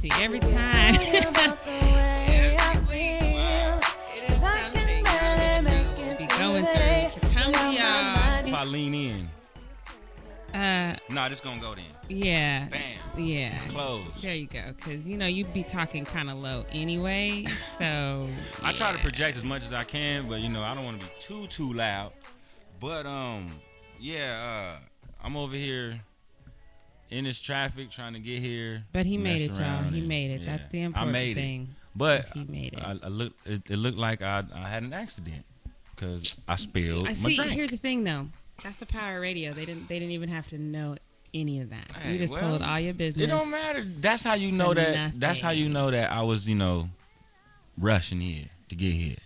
see. Every time. Every week. Wow. It is something y'all didn't be going through to come to y'all. If I lean in, Uh, nah, this gonna go then. yeah. Bam. Yeah. Close. There you go. Because, you know, you'd be talking kind of low anyway. So. I try to project as much as I can, but you know, I don't want to be too too loud. But um, yeah, uh, I'm over here in this traffic trying to get here. But he made it, y'all. He and- made it. yeah, That's the important I made it. thing. But he made it. I, I look, it, it looked like I, I had an accident because I spilled I see. drink. Here's the thing, though. That's the power of radio. They didn't. They didn't even have to know any of that. Hey, you just well, told all your business. It don't matter. That's how you know that. That's how you know that I was, you know, rushing here to get here.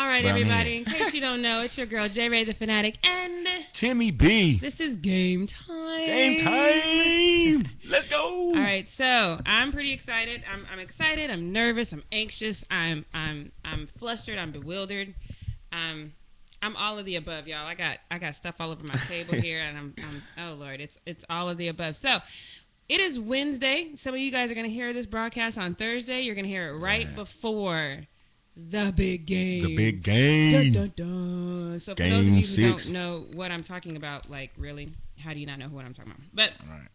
All right, But everybody. In case you don't know, it's your girl J Ray the Fanatic, and Timmy B. this is game time. Game time. Let's go. All right, so I'm pretty excited. I'm, I'm excited. I'm nervous. I'm anxious. I'm I'm I'm flustered. I'm bewildered. Um, I'm all of the above, y'all. I got I got stuff all over my table here, and I'm, I'm oh lord, it's it's all of the above. So. It is Wednesday. Some of you guys are going to hear this broadcast on Thursday. You're going to hear it right Yeah. before the big game. The big game. dun, dun. So for those of you who six. don't know what I'm talking about, like really, how do you not know what I'm talking about? But right.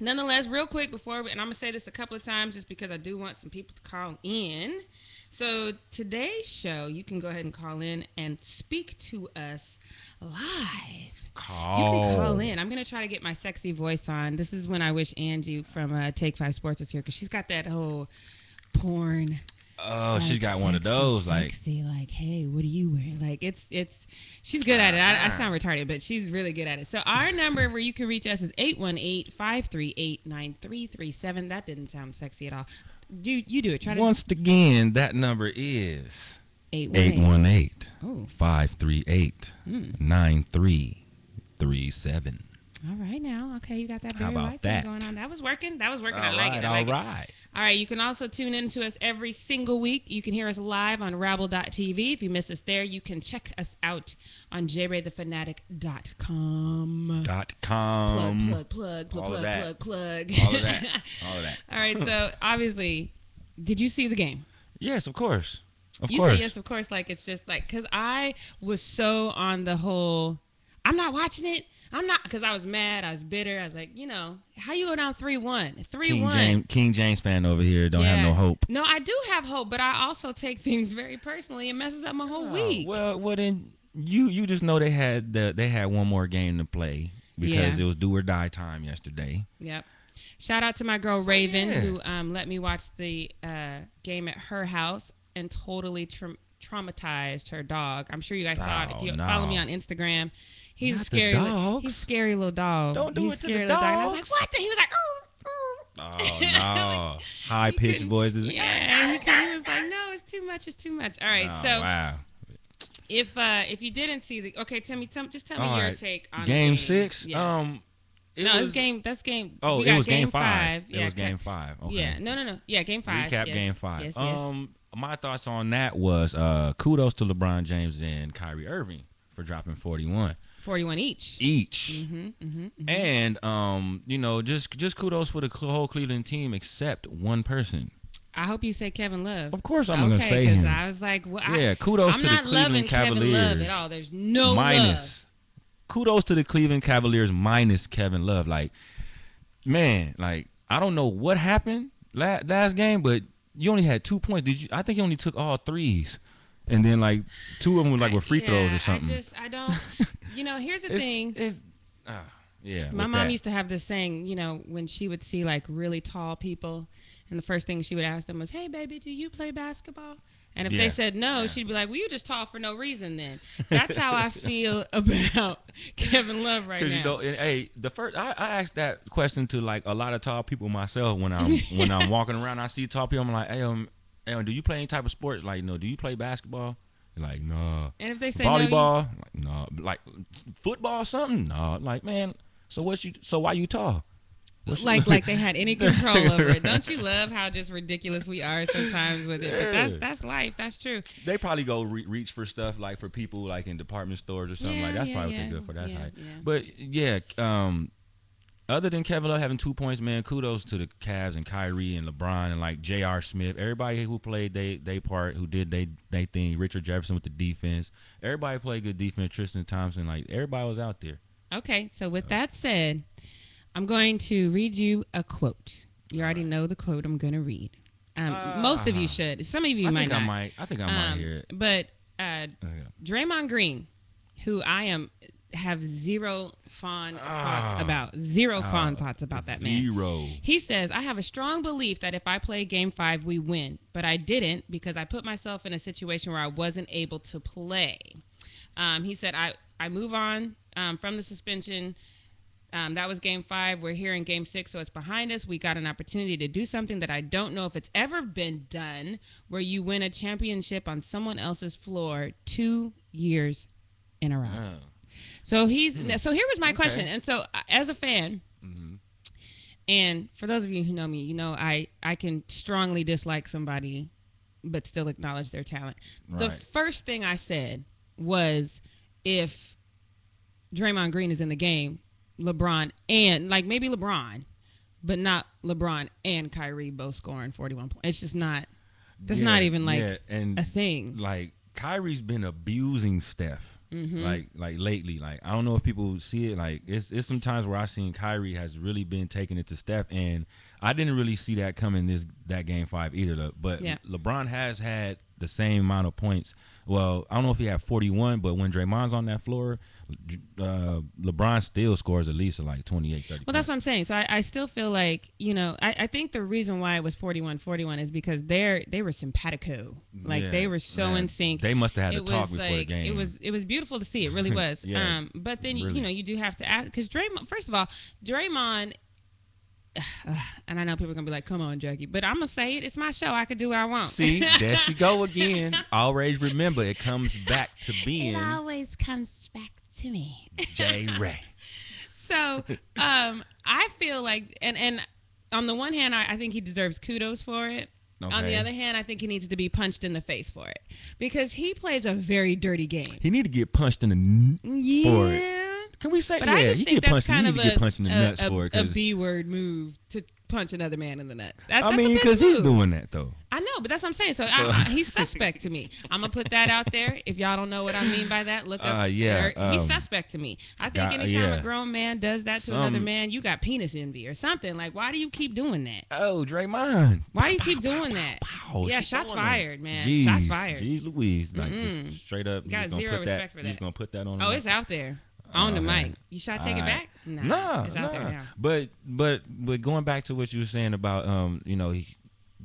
nonetheless, real quick before, we, and I'm gonna say this a couple of times just because I do want some people to call in. So today's show, you can go ahead and call in and speak to us live. Call. You can call in. I'm gonna try to get my sexy voice on. This is when I wish Angie from uh, Take Five Sports was here because she's got that whole porn. Oh, she like, got one of those. Like, sexy, like, hey, what are you wearing? Like, it's it's she's good at it. I, I sound retarded, but she's really good at it. So our number where you can reach us is 818-538-9337. That didn't sound sexy at all. Do you do it? Try to once again, that number is 818. 818 Oh, 538 9337. All right now. Okay, you got that How very about light thing going on. That was working. That was working. I like right, it. I all like it. right. All right, you can also tune in to us every single week. You can hear us live on Rabble.tv. If you miss us there, you can check us out on jraythefanatic.com. Dot Plug, com. plug, plug, plug, all of plug, that. plug, plug. All of that. All of that. All right, so obviously, did you see the game? Yes, of course. Of you course. say yes, of course. Like it's just like because I was so on the whole. I'm not watching it. I'm not because I was mad. I was bitter. I was like, you know, how you go down three one, three King one. James, King James fan over here don't have no hope. No, I do have hope, but I also take things very personally. It messes up my whole week. Oh, Well, well then you you just know they had the they had one more game to play because Yeah. it was do or die time yesterday. Yep. Shout out to my girl Raven yeah. who um, let me watch the uh, game at her house and totally tra- traumatized her dog. I'm sure you guys saw it. If Oh, you no. follow me on Instagram, he's a Not scary. Li- dogs. he's a scary little dog. Don't do he's it to scary the little dog. And I was like, what? the-" He was like, "Ooh, ooh." Oh no! High pitched voices. Yeah, he, he was like, no, it's too much. It's too much. All right, Oh, so wow. if uh, if you didn't see the, okay, tell me, tell, just tell me All your right. take on game game six. Yes. Um, it no, was, it's game. That's game. Oh, we it was game five. Yeah, it was game five. Okay. Yeah, no, no, no. Yeah, game five. Recap yes. game five. Yes, yes. Um, my thoughts on that was uh, kudos to LeBron James and Kyrie Irving for dropping 41 41 each. each. hmm hmm And um, you know, just just kudos for the whole Cleveland team except one person. I hope you say Kevin Love. Of course, I'm gonna okay, say 'cause him. I was like, well, I- Yeah, kudos I'm to the not loving Cleveland Kevin Love Cavaliers. at all. There's no minus kudos to the Cleveland Cavaliers minus Kevin Love. Like, man, like I don't know what happened last, last game, but you only had two points. Did you? I think you only took all threes, and then like two of them were like love. were free throws or something. I just, I don't. You know, here's the It's- thing. it- ah, yeah, My mom that. used to have this saying, you know, when she would see like really tall people, and the first thing she would ask them was, "Hey, baby, do you play basketball?" And if Yeah. they said no, Yeah. she'd be like, "Well, you just tall for no reason." Then that's how I feel about Kevin Love right now. Because you know, and, hey, the first I, I asked that question to like a lot of tall people myself when I'm when I'm walking around. I see tall people. I'm like, hey, um, hey, um, do you play any type of sports? Like, no, do you play basketball? Like, no. and if they say no, you- Volleyball? like, no. Like football? or Something? No. Like, man. So what you? So why you tall? What's- like like they had any control over it. Don't you love how just ridiculous we are sometimes with it? But that's that's life. That's true. they probably go re- reach for stuff like for people like in department stores or something Yeah, like that's yeah, probably yeah, good for that's yeah, right. yeah. But yeah, um, other than Kevin Love having two points, man, kudos to the Cavs and Kyrie and LeBron and like J.R. Smith, everybody who played they they part, who did they they thing. Richard Jefferson with the defense, everybody played good defense. Tristan Thompson, like everybody was out there. Okay, so with that said, I'm going to read you a quote. You already know the quote I'm going to read. Um, most of you should. Some of you I might think not. I might. I think I might Um, hear it. But uh, Oh, yeah. Draymond Green, who I am have zero fond thoughts Ah. about, zero fond Ah, thoughts about that man. Zero. He says, I have a strong belief that if I play game five, we win. But I didn't because I put myself in a situation where I wasn't able to play. Um, he said, I, I move on um, from the suspension. Um, that was game five. We're here in game six, so it's behind us. We got an opportunity to do something that I don't know if it's ever been done, where you win a championship on someone else's floor two years in a row. Oh. So he's so here was my question, Okay. and so uh, as a fan, and for those of you who know me, you know I I can strongly dislike somebody, but still acknowledge their talent. The first thing I said was if Draymond Green is in the game, LeBron and like maybe LeBron, but not LeBron and Kyrie both scoring forty one points. It's just not. That's not even like yeah, and a thing. like Kyrie's been abusing Steph. Mm-hmm. Like like lately, like I don't know if people see it. Like it's it's sometimes where I seen Kyrie has really been taking it to Steph, and I didn't really see that coming this that game five either. But Yeah. LeBron has had the same amount of points. Well, I don't know if he had forty one, but when Draymond's on that floor, uh, LeBron still scores at least like 28, 30 Well, that's what I'm saying. So I, I still feel like, you know, I, I think the reason why it was 41 41 is because they're they were simpatico. Like Yeah, they were so man. in sync. They must have had it a talk was before like the game. it was it was beautiful to see. It really was. Yeah, um, but then you really. you know you do have to ask because Draymond. First of all, Draymond. And I know people are gonna be like, "Come on, Jackie," but I'm gonna say it. It's my show. I could do what I want. See, there she go again. Always remember, it comes back to being it always comes back to me. J. Ray. So um, I feel like, and and on the one hand, I, I think he deserves kudos for it. On the other hand, I think he needs to be punched in the face for it because he plays a very dirty game. He need to get punched in the. N- Yeah. For it. Can we say? But yeah, I just he think get that's punched. He kind need of to get punched in the a, nuts a, for it. a B word move to punch another man in the nuts. That's, I mean, because he's doing that though. I know, but that's what I'm saying. So, I, he's suspect to me. I'm gonna put that out there. If y'all don't know what I mean by that, look up. Uh, yeah, Eric. he's um, suspect to me. I think anytime yeah. a grown man does that to Some- another man, you got penis envy or something. Like, why do you keep doing that? Oh, Draymond. Why do you keep doing that? Yeah, shots fired, man. Jeez, shots fired. Jeez Louise. Like, straight up. Got zero put that, respect for that. gonna put that on. Oh, it's out there on the mic. You should to take it back? Nah, Nah, it's out there nah. now. But but but going back to what you were saying about um, you know, he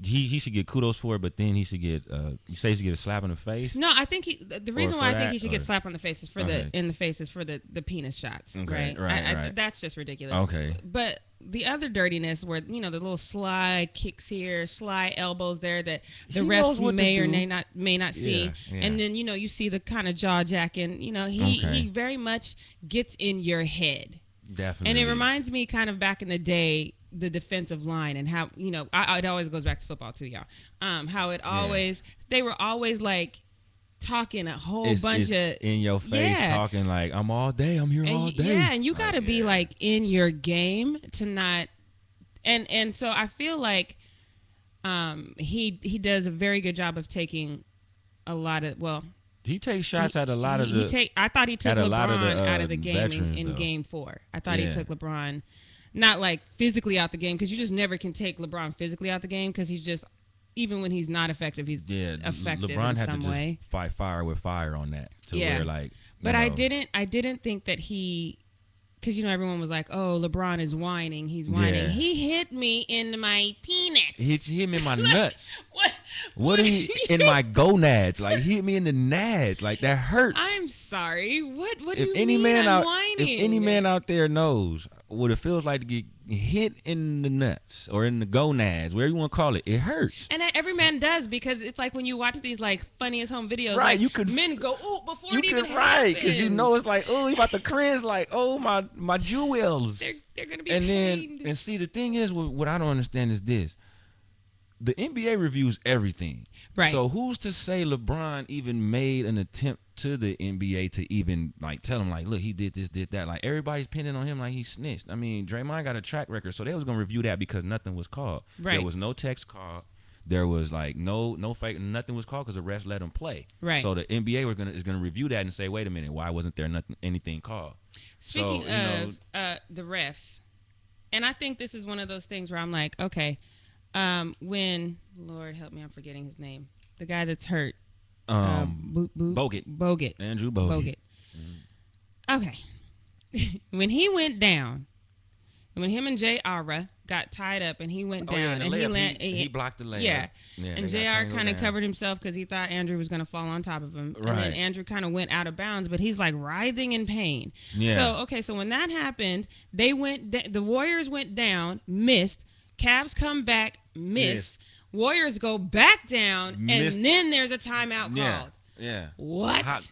he, he should get kudos for it, but then he should get uh, you say he should get a slap in the face. No, I think he. The reason why I think that, he should get or- slapped on the face is for Okay. the in the face is for the the penis shots, Okay, right? right, I, I, right. That's just ridiculous. Okay. but the other dirtiness where you know the little sly kicks here, sly elbows there that the He refs may or may not may not see, Yeah, yeah. and then you know you see the kind of jaw jacking. You know he Okay. he very much gets in your head. Definitely. And it reminds me kind of back in the day, the defensive line and how, you know, I, it always goes back to football too, y'all. Um, how it always, they were always like talking a whole it's, bunch it's of, in your face Yeah. talking like I'm all day. I'm here all day. yeah, and you got to Like, be like in your game to not, and, and so I feel like, um, he, he does a very good job of taking a lot of, well, he takes shots at a lot he, of he the. take. I thought he took LeBron of the, out uh, of the game in, veterans, in though. Game Four. I thought he took LeBron, not like physically out the game because you just never can take LeBron physically out the game because he's just even when he's not effective, he's yeah, effective LeBron in had some to just way. fight fire with fire on that. To Yeah. where like. But I didn't. I didn't think that he. Because you know everyone was like, "Oh, LeBron is whining. He's whining. Yeah. He hit me in my penis." He hit, me in my nuts. what? What did he in my gonads? Like he hit me in the nads. Like that hurts. I'm sorry. What? What do you any mean man I'm out, whining? if any man out there knows what it feels like to get hit in the nuts or in the gonads, whatever you want to call it, it hurts. And that every man does because it's like when you watch these like funniest home videos, Right, like, you could- men go ooh before You it even can right because you know it's like oh, you about to cringe, like oh my my jewels. they're they're gonna be and then and see the thing is what, what I don't understand is this. the NBA reviews everything. Right. So who's to say LeBron even made an attempt to the NBA to even like tell him like, look, he did this, did that. Like everybody's pinning on him like he snitched. I mean, Draymond got a track record, so they was gonna review that because nothing was called. Right. There was no techs called. There was like no no fake nothing was called because the refs let him play. Right. So the NBA were gonna is gonna review that and say, wait a minute, why wasn't there nothing anything called? Speaking so, you know, of uh, the refs, and I think this is one of those things where I'm like, okay, um, when Lord help me, I'm forgetting his name, the guy that's hurt, um, uh, Bo- Bo- Bogut. Bogut, Andrew Bogut. Bogut. Okay, when he went down, when him and Ara got tied up, and he went Oh, down, yeah, and, and he, land, he, he blocked the layup. yeah. yeah and J.R. kind of covered himself because he thought Andrew was going to fall on top of him, Right. and then Andrew kind of went out of bounds, but he's like writhing in pain. Yeah. So okay, so when that happened, they went. the Warriors went down, missed. Cavs come back, missed. Missed. Warriors go back down, Missed. and then there's a timeout Yeah, called. yeah. What? Hot-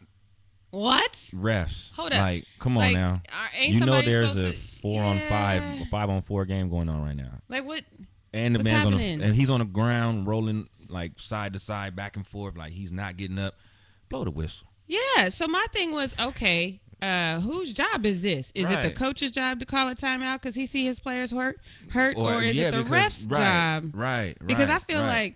What? refs. Hold up. Like, come on Like, now. ain't You know there's a to- four on Yeah. five, five on four game going on right now, Like what? and the What's man's on happening? the, and he's on the ground rolling like side to side, back and forth, like he's not getting up. Blow the whistle. Yeah. So my thing was, okay, uh, whose job is this? Is it the coach's job to call a timeout because he see his players hurt, hurt, or, is yeah, it the because- ref's right, job? Right. Right. Because I feel right. like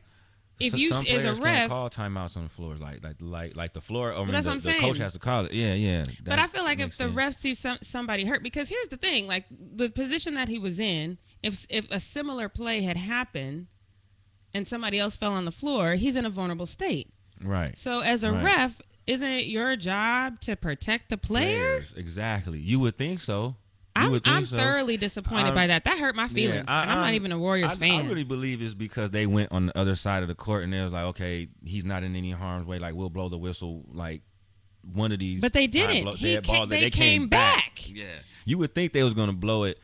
if So- you some as a ref, can't call timeouts on the floors, like like like like the floor. I mean, that's the, what I'm the coach has to call it. Yeah, yeah. but I feel like if the sense. ref sees some, somebody hurt, because here's the thing, like the position that he was in, if if a similar play had happened and somebody else fell on the floor, he's in a vulnerable state. right. So as a Right. ref, isn't it your job to protect the player? Players, exactly. You would think so. You I'm, would think I'm so. thoroughly disappointed I'm- by that. That hurt my feelings. I- and I'm not even a Warriors I, fan. I really believe it's because they went on the other side of the court and they was like, okay, he's not in any harm's way. Like we'll blow the whistle. Like one of these. But they didn't. blow- He had ca- ball that they came back. Yeah, you would think they was gonna blow it,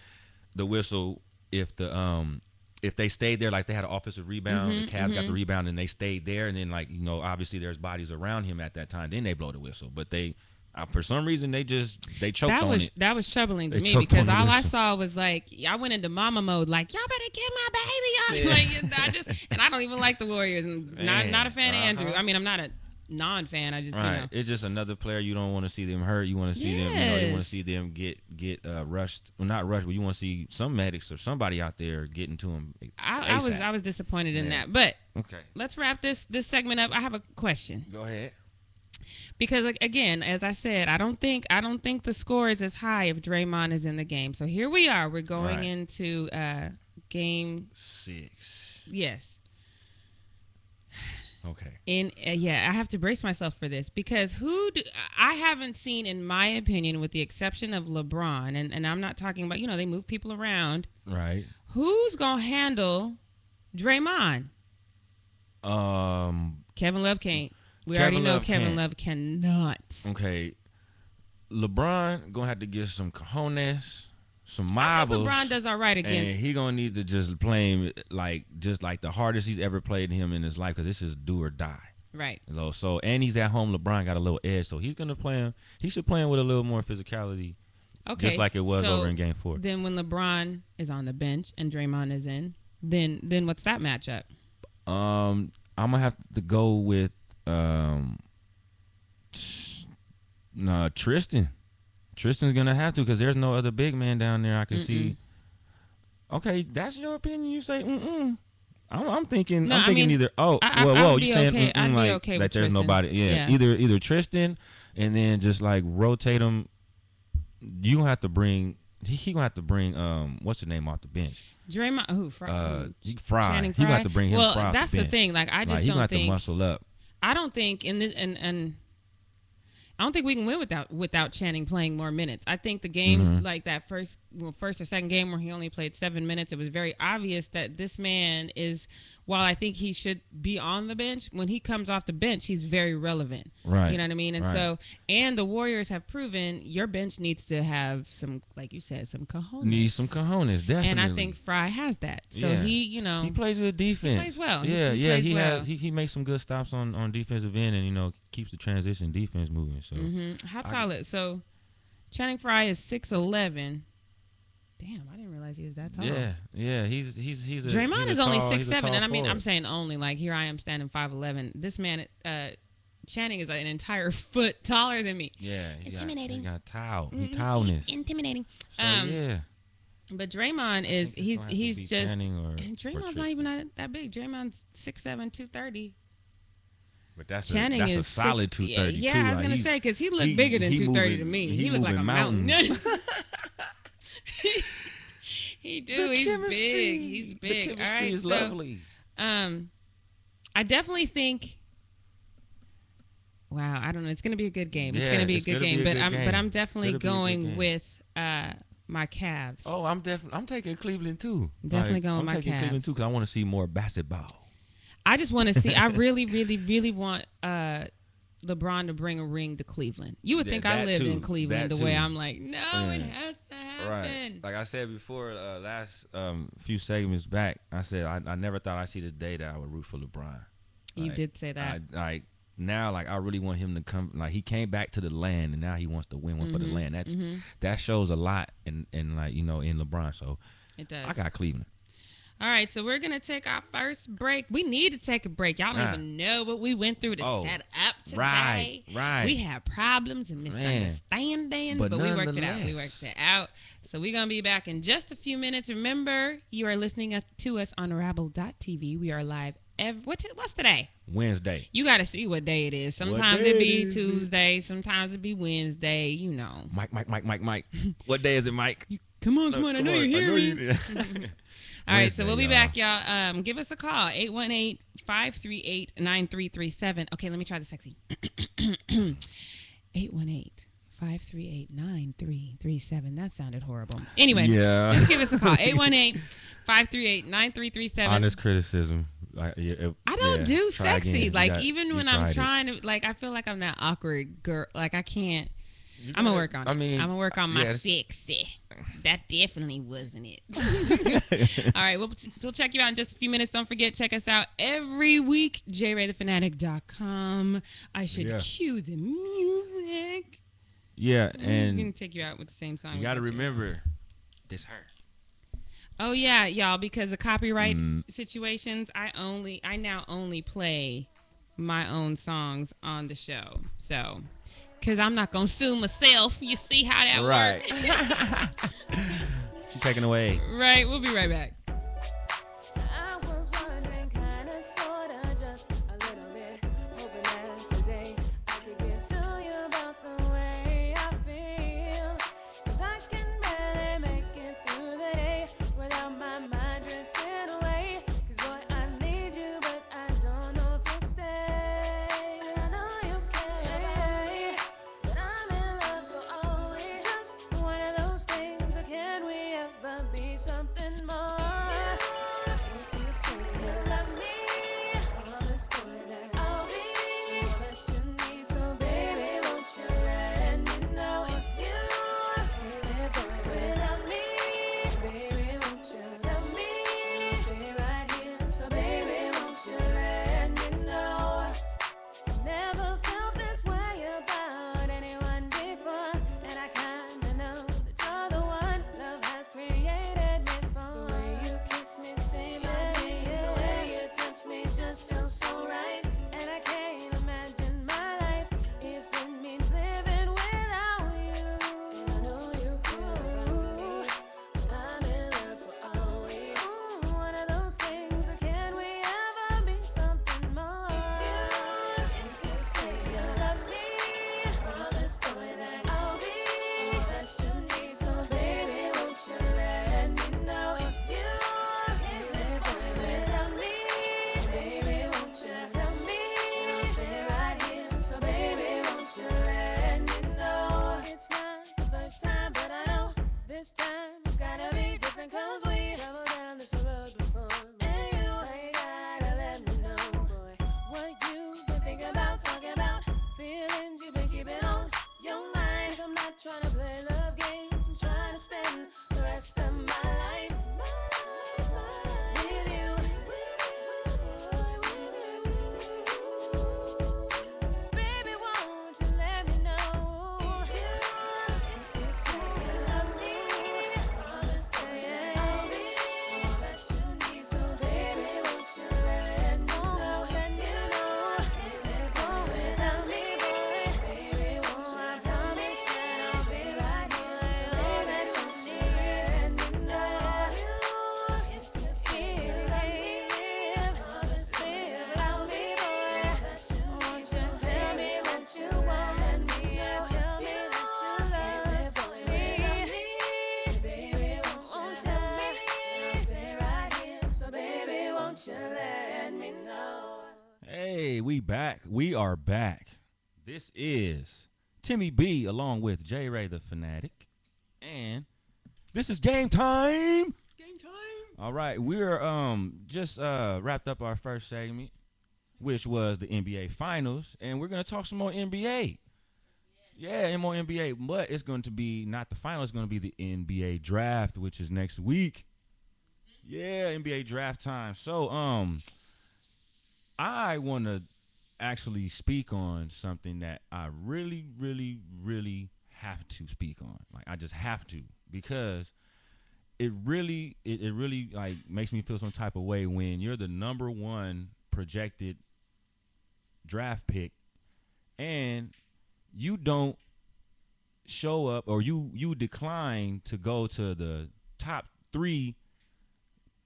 the whistle, if the um. If they stayed there, like they had an offensive rebound, Mhm, the Cavs got mhm. the rebound, and they stayed there, and then like you know, obviously there's bodies around him at that time. Then they blow the whistle, but they, uh, for some reason, they just they choked that on was it. that was troubling to They me because all I saw was like I went into mama mode, like y'all better get my baby on. Like I just and I don't even like the Warriors and not Man, not a fan of Andrew. uh-huh. I mean I'm not a non-fan. I just you know Right. It's just another player you don't want to see them hurt. You want to see them, you know, you want to see them get get uh, rushed. Well, not rushed, but you want to see some medics or somebody out there getting to them. I, I was I was disappointed in Yeah. that. But Okay. let's wrap this this segment up. I have a question. Go ahead. because like, again, as I said, I don't think I don't think the score is as high if Draymond is in the game. So here we are. We're going Right. into uh, game Six. yes. Okay. In uh, yeah, I have to brace myself for this because who do, I haven't seen, in my opinion, with the exception of LeBron, and, and I'm not talking about you know they move people around. Right. Who's gonna handle Draymond? Um. Kevin Love can't. We Kevin already know Love Kevin can't. Love cannot. Okay. LeBron gonna have to get some cojones, some marbles. LeBron does all right and against. he gonna need to just play him like just like the hardest he's ever played him in his life because this is do or die. right. So, so and he's at home. LeBron got a little edge, so he's gonna play him. He should play him with a little more physicality, Okay. just like it was so over in Game Four. Then when LeBron is on the bench and Draymond is in, then then what's that matchup? Um, I'm gonna have to go with um, no Tristan. Tristan's gonna have to because there's no other big man down there I can see. Okay, that's your opinion. You say, mm I'm, I'm thinking. No, I'm I thinking mean, either. Oh, I- I- well, whoa, you saying okay- mm-mm, like okay that? with There's Tristan. nobody. Yeah, Yeah. either either Tristan, and then just like rotate him. You gonna have to bring. He, he gonna have to bring. Um, what's the name off the bench? Draymond, who? Frye, Uh, Frye. He gonna have to bring him. Well, that's the, the thing. Like I Like, just he gonna don't have to think. muscle up. I don't think in this and and. I don't think we can win without without Channing playing more minutes. I think the games Mhm. like that first well, first or second game where he only played seven minutes, it was very obvious that this man is. While I think he should be on the bench, when he comes off the bench, he's very relevant. Right. You know what I mean? And Right. so, and the Warriors have proven your bench needs to have some, like you said, some cojones. Need some cojones, definitely. And I think Frye has that. So Yeah. he, you know, he plays good defense. plays well. Yeah, he yeah. He well. has he, he makes some good stops on on defensive end, and you know keeps the transition defense moving. So hmm how tall is so? Channing Frye is six eleven. Damn, I didn't realize he was that tall. Yeah, yeah. He's he's he's a Draymond he's is a only six seven, and I mean, I'm saying only. Like here I am standing five eleven. This man, uh, Channing, is an entire foot taller than me. Yeah, Intimidating. Got, he got towel. He Mm, towelness. Intimidating. So um, yeah, But Draymond is he's gonna have to be he's just Channing or- and Draymond's not even that, that big. Draymond's six seven, two thirty. But that's Channing a, that's is a solid six, two thirty Yeah, too. yeah I was Like, gonna he- say because he looked he- bigger than two thirty to me. he He, looked like a moving mountain. he do. He's big. He's big. All chemistry right. is so, lovely. um, I definitely think. Wow, I don't know. It's gonna be a good game. it's gonna be a good game. a but good I'm but. I'm definitely It'll be a good going with uh my Cavs. Oh, I'm definitely I'm taking Cleveland too. Definitely Like, going I'm my taking Cleveland Cavs. too because I want to see more basketball. I just want to see. I really, really, really want uh LeBron to bring a ring to Cleveland. You would Yeah, think I lived too. in Cleveland That the way. I'm like, no, it has to happen. Right. Like I said before, uh, last um, few segments back, I said I, I never thought I'd see the day that I would root for LeBron. You did say that. I, like now, like I really want him to come. Like he came back to the land, and now he wants to win one for the Mhm, land. That's mhm. that shows a lot, and and like you know in LeBron. So It does. I got Cleveland. All right, so we're gonna take our first break. We need to take a break. Y'all don't Ah. even know what we went through to Oh, set up today. Right, right. We had problems and misunderstandings, But but, we worked it out. We worked it out. So we're gonna be back in just a few minutes. Remember, you are listening to us on Rabble.tv. We are live. Every, what t- what's today? Wednesday. You got to see what day it is. Sometimes day it be is it? Tuesday. Sometimes it be Wednesday. You know. Mike, Mike, Mike, Mike, Mike. what day is it, Mike? Come on, come on. I know you hear me. All right, so we'll be y'all. back, y'all. Um, give us a call, 818-538-9337. Okay, let me try the sexy. 818-538-9337. That sounded horrible. Anyway, Yeah. just give us a call, 818-538-9337. Honest criticism. Yeah, if- I don't yeah, do sexy. again. Like got- even when I'm tried it. trying to like I feel like I'm that awkward girl. Like I can't You I'm gonna work on it. I mean, I'm gonna work on my yes. sexy. That definitely wasn't it. All right, we'll, we'll check you out in just a few minutes. Don't forget, check us out every week. JRayTheFanatic.com. I should Yeah. cue the music. Yeah, and I'm gonna take you out with the same song. you got to remember, this her. Oh yeah, y'all, because the copyright Mm. situations, I only I now only play my own songs on the show. So, because I'm not gonna sue myself. You see how that works. Right. works? She's taking away. right. We'll be right back. Hey, we back. We are back. This is Timmy B along with J Ray the Fanatic. And this is game time. Game time. All right, we're um just uh wrapped up our first segment, which was the NBA Finals, and we're gonna talk some more NBA. Yeah, and more NBA, but it's going to be not the final. It's going to be the NBA draft, which is next week. Yeah, NBA draft time. So, um, I want to actually speak on something that I really, really, really have to speak on. Like, I just have to because it really it, it really like makes me feel some type of way when you're the number one projected draft pick and you don't show up or you you decline to go to the top three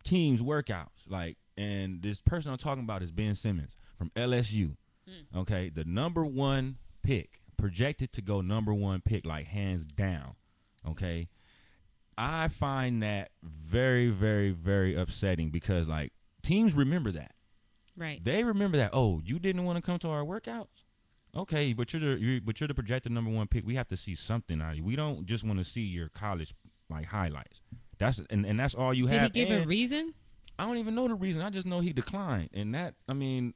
teams workouts like and this person i'm talking about is ben simmons from lsu hmm. okay the number one pick projected to go number one pick like hands down okay I find that very, very, very upsetting because like teams remember that. Right. They remember that. Oh, you didn't want to come to our workouts? Okay, but you're the you're, but you're the projected number one pick. We have to see something out of you. We don't just want to see your college like highlights. That's and, and that's all you have. Did he give a reason? I don't even know the reason. I just know he declined. And that I mean,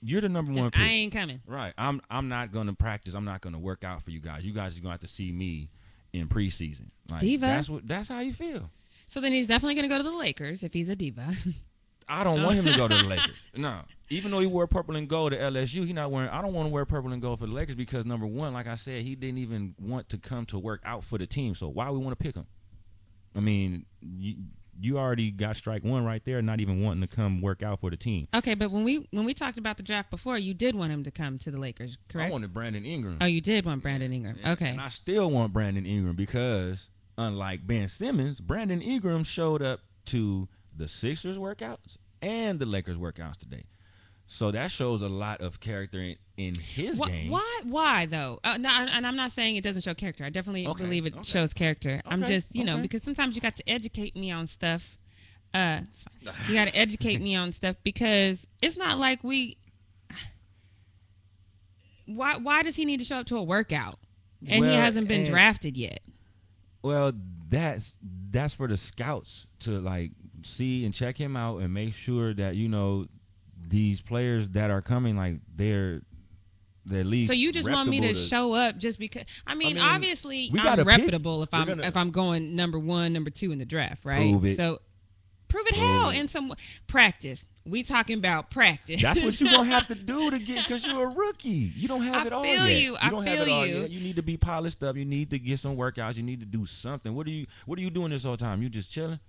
you're the number one Just pick. I ain't coming. Right. I'm I'm not gonna practice. I'm not gonna work out for you guys. You guys are gonna have to see me in preseason. Like Diva. that's what that's how you feel. So then he's definitely going to go to the Lakers if he's a diva. I don't want him to go to the Lakers. No. Even though he wore purple and gold to LSU, he not wearing I don't want to wear purple and gold for the Lakers because number one, like I said, he didn't even want to come to work out for the team. So why we want to pick him? I mean, you, you already got strike one right there, not even wanting to come work out for the team. okay, but when we when we talked about the draft before, you did want him to come to the Lakers, correct? I wanted Brandon Ingram. oh, you did want Brandon Ingram. And- Okay. And I still want Brandon Ingram because, unlike Ben Simmons, Brandon Ingram showed up to the Sixers workouts and the Lakers workouts today. So that shows a lot of character in, in his Wh- game. Why? Why though? Uh, no, and I'm not saying it doesn't show character. I definitely Okay, believe it okay. shows character. I'm just, you know, because sometimes you got to educate me on stuff. Uh, you got to educate me on stuff because it's not like we. Why? Why does he need to show up to a workout? And he hasn't been drafted yet. Well, that's that's for the scouts to like see and check him out and make sure that you know these players that are coming like they're they're at least. So you just want me to, reputable show up just because? I mean, mean, obviously, I'm gotta pick. reputable if I'm gonna- if I'm going number one, number two in the draft, right? Prove. So prove it Prove how it. in some practice. We talking about practice. That's what you're gonna have to do to get because you're a rookie. You don't have I it all I feel yet. you. I don't have feel it all you. yet. You need to be polished up. You need to get some workouts. You need to do something. What are you What are you doing this whole time? You just chilling?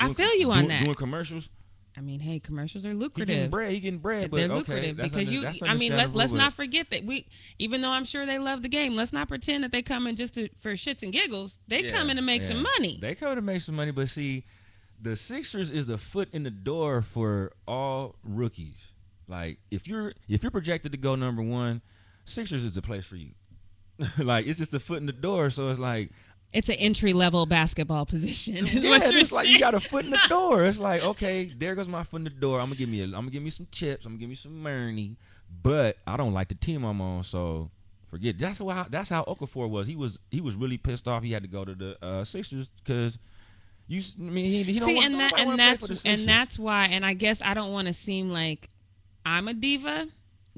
I feel you on doing- that. Doing commercials. I mean, hey, commercials are He getting lucrative. bread. He getting bread. But They're lucrative that's because you. I mean, let, understandable, let's not forget that we, even though I'm sure they love the game, let's not pretend that they come in just to, for shits and giggles. They Yeah, come in to make some money. They come to make some money, but see, the Sixers is a foot in the door for all rookies. Like if you're if you're projected to go number one, Sixers is the place for you. like it's just a foot in the door, so it's like It's an entry level basketball position. yeah, it's like you got a foot in the door. It's like okay, there goes my foot in the door. I'm gonna give me a, I'm gonna give me some chips. I'm gonna give me some money, but I don't like the team I'm on, so forget. it. That's how that's how Okafor was. He was he was really pissed off. He had to go to the uh, Sixers because you. I mean, he, he don't See, want, and that and that's for the Sixers. and that's why. And I guess I don't want to seem like I'm a diva,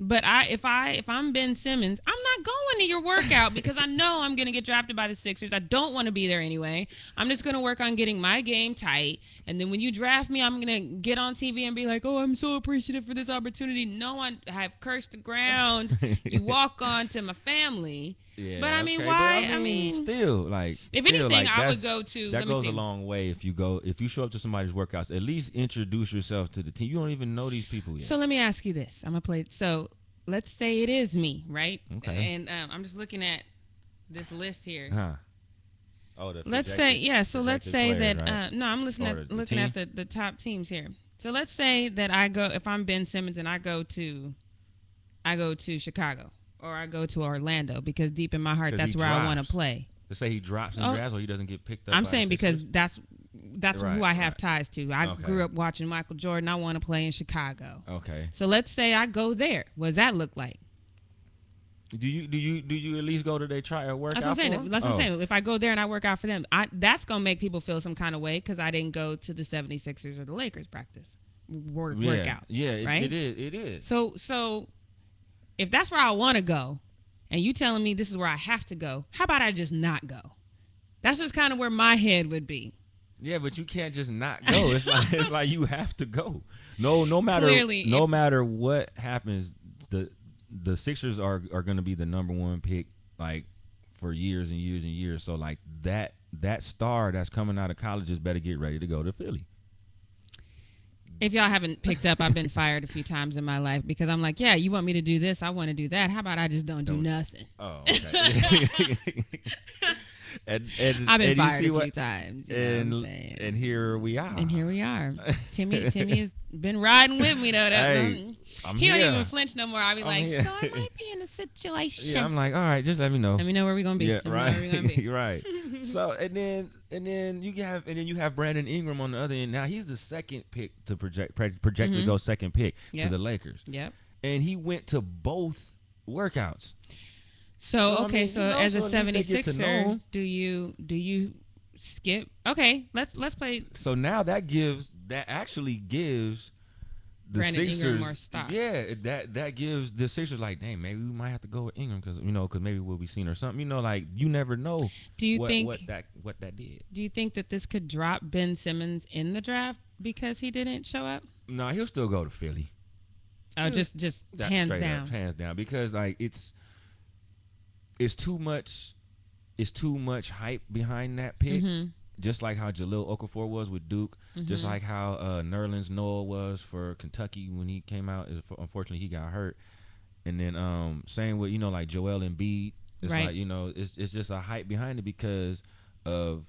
but I if I if I'm Ben Simmons, I'm not going to your workout because I know I'm going to get drafted by the Sixers. I don't want to be there anyway. I'm just going to work on getting my game tight, and then when you draft me, I'm going to get on TV and be like, "Oh, I'm so appreciative for this opportunity." No one have cursed the ground. you walk on to my family. Yeah, but I mean, okay, why? but I mean, still, like, if still, anything, like, I would go to- That let me goes see. a long way if you go if you show up to somebody's workouts. At least introduce yourself to the team. You don't even know these people yet. So let me ask you this. I'm gonna play. So let's say it is me, right? Okay. And um, I'm just looking at this list here. huh? Oh, the Let's say yeah. So let's say players, that right? uh, no, I'm listening at looking at the the top teams here. So let's say that I go if I'm Ben Simmons and I go to I go to Chicago or I go to Orlando because deep in my heart that's he where I want to play. Let's say he drops in Oh. draft or he doesn't get picked up. I'm saying because that's that's Right, who I have right. ties to. I Okay. grew up watching Michael Jordan. I want to play in Chicago. Okay. So let's say I go there. What does that look like? Do you do you do you at least go to they try a uh, workout? That's what I'm saying. That's what I'm Oh. saying. If I go there and I work out for them, I, that's gonna make people feel some kind of way because I didn't go to the 76ers or the Lakers practice work Yeah, workout. Yeah, it, right? it is. It is. So so if that's where I want to go, and you telling me this is where I have to go, how about I just not go? That's just kind of where my head would be. Yeah, but you can't just not go. It's like it's like you have to go. No, no matter Clearly, no if- matter what happens, the the Sixers are are going to be the number one pick like for years and years and years. So like that that star that's coming out of college just better get ready to go to Philly. If y'all haven't picked up, I've been fired a few times in my life because I'm like, yeah, you want me to do this, I want to do that. How about I just don't do Don't- nothing? Oh, okay. and, and, I've been and you fired see a what- few times. You and know what I'm saying? and here we are. And here we are. Timmy Timmy has been riding with me though. That, Hey, um, I'm he don't even flinch no more. I'll be I'm like, here. so I might be in a situation. Yeah, I'm like, all right, just let me know. Let me know where we're gonna be. Yeah, Let me know right, gonna be. right. So and then and then you have and then you have Brandon Ingram on the other end. Now he's the second pick to project pro- projected to mm-hmm. go second pick Yep. to the Lakers, Yep. and he went to both workouts. So, So, I okay, mean, so you know, as a so at least they get to 76er, do you do you skip? Okay, let's let's play. So now that gives that actually gives the Brandon Ingram Sixers more stock. Yeah, that that gives the Sixers like, dang, maybe we might have to go with Ingram because you know because maybe we'll be seen or something. You know, like you never know Do you what, think what that what that did. do you think that this could drop Ben Simmons in the draft because he didn't show up? No, he'll still go to Philly. Oh, Yeah. just just hands down. up, hands down, because like it's it's too much, it's too much hype behind that pick. Mhm. Just like how Jahlil Okafor was with Duke, just Mhm. like how uh, Nerlens Noel was for Kentucky when he came out. Unfortunately, he got hurt, and then um, same with you know like Joel Embiid. It's Right. like you know it's it's just a hype behind it because of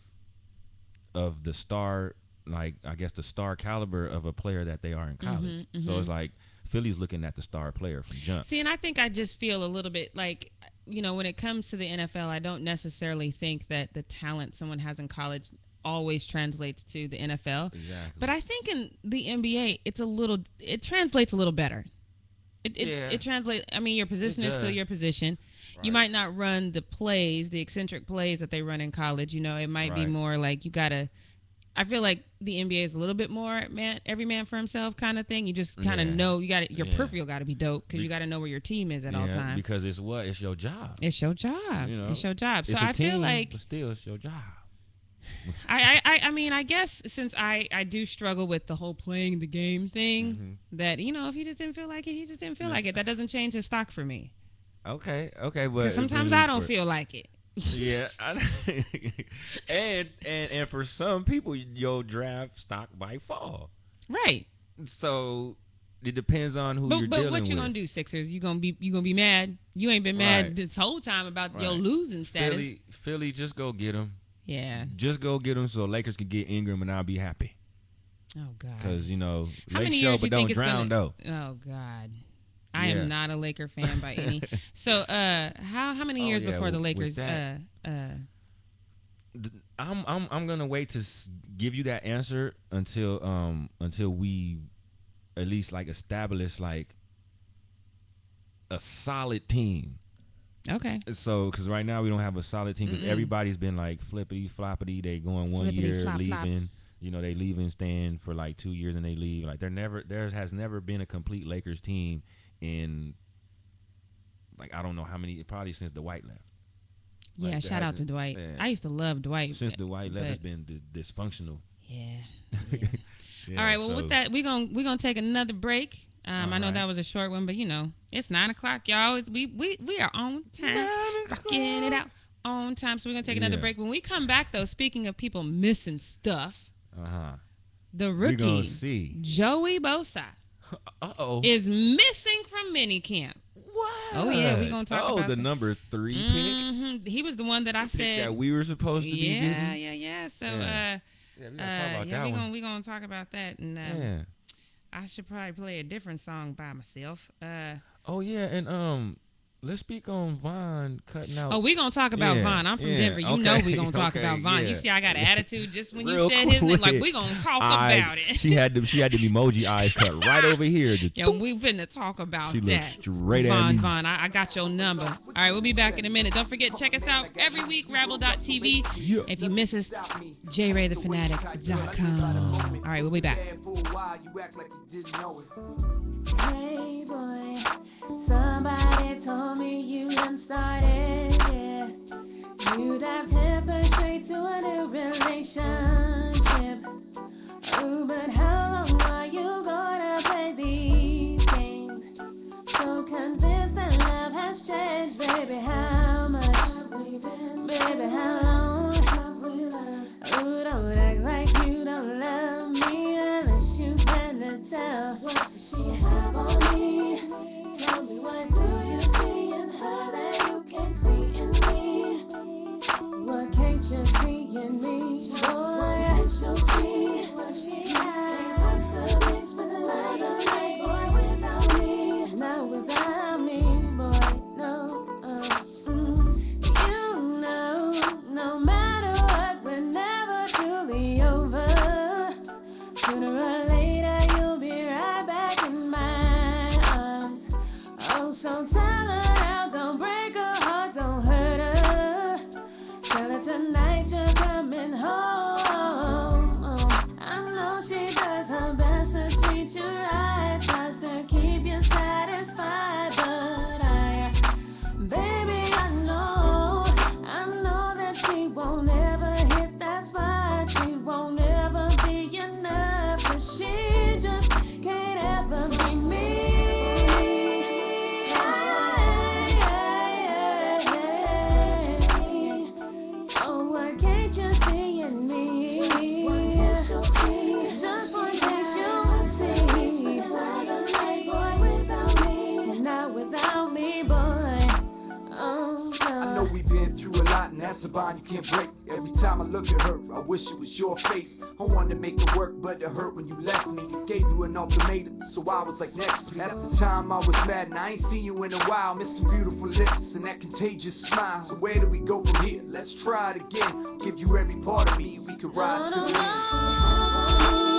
of the star like I guess the star caliber of a player that they are in college. Mhm, So mhm. it's like Philly's looking at the star player from jump. See, and I think I just feel a little bit like, you know, when it comes to the NFL, I don't necessarily think that the talent someone has in college always translates to the NFL. Exactly. But I think in the NBA, it's a little, it translates a little better. It it, Yeah. it translates. I mean, your position is still your position. Right. You might not run the plays, the eccentric plays that they run in college. You know, it might be more like you gotta. I feel like the NBA is a little bit more man, every man for himself kind of thing. You just kind of Yeah. know you got your Yeah. peripheral got to be dope because Be- you got to know where your team is at all Yeah, times. because it's what it's your job. It's your job. You know, it's your job. So It's a I feel like but still, it's your job. I, I, I- mean, I guess since I, I do struggle with the whole playing the game thing, Mm-hmm. that you know, if he just didn't feel like it, he just didn't feel like it. That doesn't change his stock for me. Okay, okay, but sometimes I don't feel like it. Yeah, and and and for some people, your draft stock might fall. Right. So it depends on who you're But but what you gonna do, Sixers? You gonna be you gonna be mad? You ain't been mad Right. this whole time about your losing status. Philly, Philly, just go get him. Yeah. Just go get him so Lakers can get Ingram, and I'll be happy. Oh God. Because you know, How many show, years but you don't think it's drown gonna? though. Oh God. I Yeah. am not a Laker fan by any. so, uh, how how many Oh, years yeah, before the Lakers? that. Uh, uh, I'm I'm I'm gonna wait to give you that answer until um until we at least like establish like a solid team. okay. So because right now we don't have a solid team because everybody's been like flippity floppity. They going one Flippity year flop flop. leaving. You know they leaving stand for like two years and they leave. Like they're never there has never been a complete Lakers team in like I don't know how many probably since Dwight left. Like, Yeah. Shout out to Dwight. yeah. I used to love Dwight. Since Dwight left, it's been d- dysfunctional. Yeah. yeah. Yeah, All right. Well, so- with that, we're gonna we're gonna take another break. Um, I know right. that was a short one, but you know it's nine o'clock, y'all. It's, we we we are on time, rocking it out on time. So we're gonna take another Yeah. break. When we come back, though, speaking of people missing stuff, Uh huh. the rookie. Joey Bosa Uh oh. is missing from minicamp. What? Oh, yeah, we gonna talk Oh, about the that. number three pick. Mhm. He was the one that I Pick said. that we were supposed to be yeah, getting. yeah, yeah. So, Yeah. uh, Yeah, we uh, gotta talk about yeah, we one. gonna we gonna talk about that, and um, yeah. I should probably play a different song by myself. Uh, Oh yeah, and um, let's speak on Von cutting out. Oh, we gonna talk about Yeah, Von. I'm from yeah, Denver. You okay, know we gonna talk okay, about Von. yeah. You see, I got an attitude just when you Real said his name. Like quick. we gonna talk I- about it. She had them. She had them emoji eyes cut right over here. Just Yo, we finna talk about She that. straight at Von, me. Von, I, I got your number. All right, we'll be back in a minute. Don't forget, check us out every week, rabble.tv. Yeah. If you miss us, jraythefanatic.com. All right, we'll be back. Hey boy, somebody told me you done started. You dived headfirst straight to a new relationship. Ooh, but how long are you gonna play these games? So convinced that love has changed, baby. How much? Baby, how long have we loved? Ooh, don't act like you don't love me unless you plan to tell. What does she have on me? Tell me what do you see in her that you can't see in me? What can't you see in me? Boy, you'll see what she can't possibly spend another night, boy, hurt when you left me. Gave you an ultimatum, so I was like, next, please. At the time, I was mad, and I ain't seen you in a while. Miss some beautiful lips and that contagious smile. So where do we go from here? Let's try it again. Give you every part of me, we could ride to the end.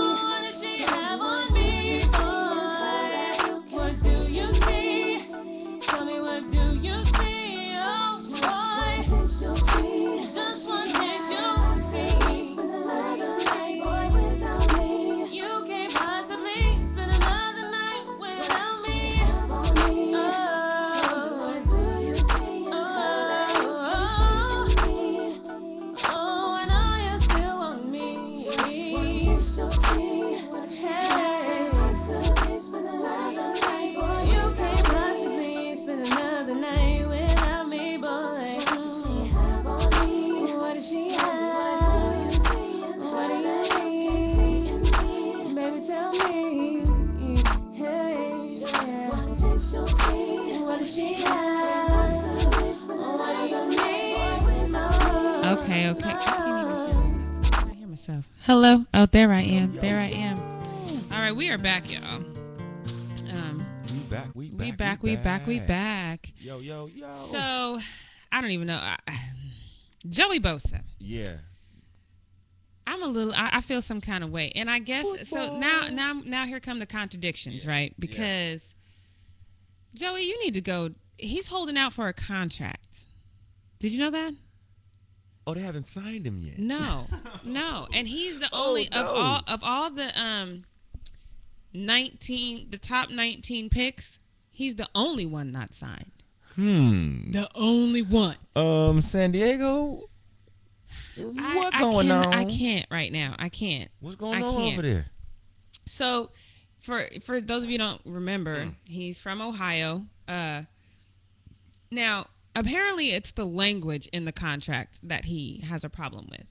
Okay, okay. I can't even hear myself. I can't hear myself. Hello. Oh, there I am. There I am. All right, we are back, y'all. Um, we back. We back. we back. We back. We back. Yo, yo, yo. So, I don't even know. I, Joey Bosa. yeah. I'm a little. I, I feel some kind of way, and I guess so. Now, now, now, here come the contradictions, right? Because Joey, you need to go. He's holding out for a contract. Did you know that? Oh, they haven't signed him yet. No, no, and he's the Oh, only of all of all the um nineteen, the top nineteen picks. He's the only one not signed. Hmm. The only one. Um, San Diego. I- What I going can't- on? I can't right now. I can't. What's going I on can't. over there? So, for for those of you who don't remember, Hmm. he's from Ohio. Uh, now, apparently, it's the language in the contract that he has a problem with.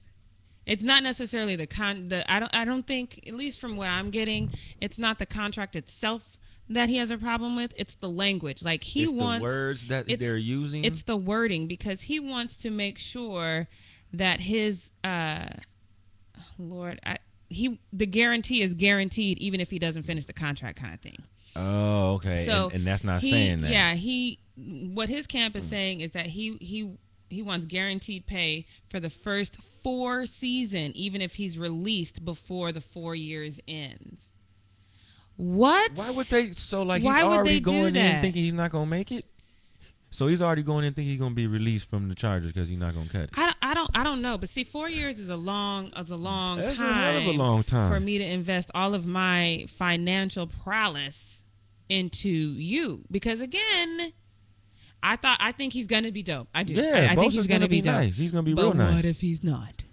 It's not necessarily the con. The I don't. I don't think, at least from what I'm getting, it's not the contract itself that he has a problem with. It's the language. Like he it's wants the words that they're using. it's the wording because he wants to make sure that his uh lord I, he the guarantee is guaranteed even if he doesn't finish the contract kind of thing oh, okay. so and, and that's not he, saying that. yeah he what his camp is saying is that he he he wants guaranteed pay for the first four season, even if he's released before the four years ends. What? Why would they? So like Why he's would already they do going in that? thinking he's not gonna make it. So he's already going in thinking he's gonna be released from the Chargers because he's not gonna cut it. I, I don't I don't know, but see, four years is a long is a long That's a time. hell of a long time. for me to invest all of my financial prowess into you because again, I thought I think he's gonna be dope. I do. Yeah, I, I think he's gonna, be, dope. nice. He's gonna be but real nice. what if he's not?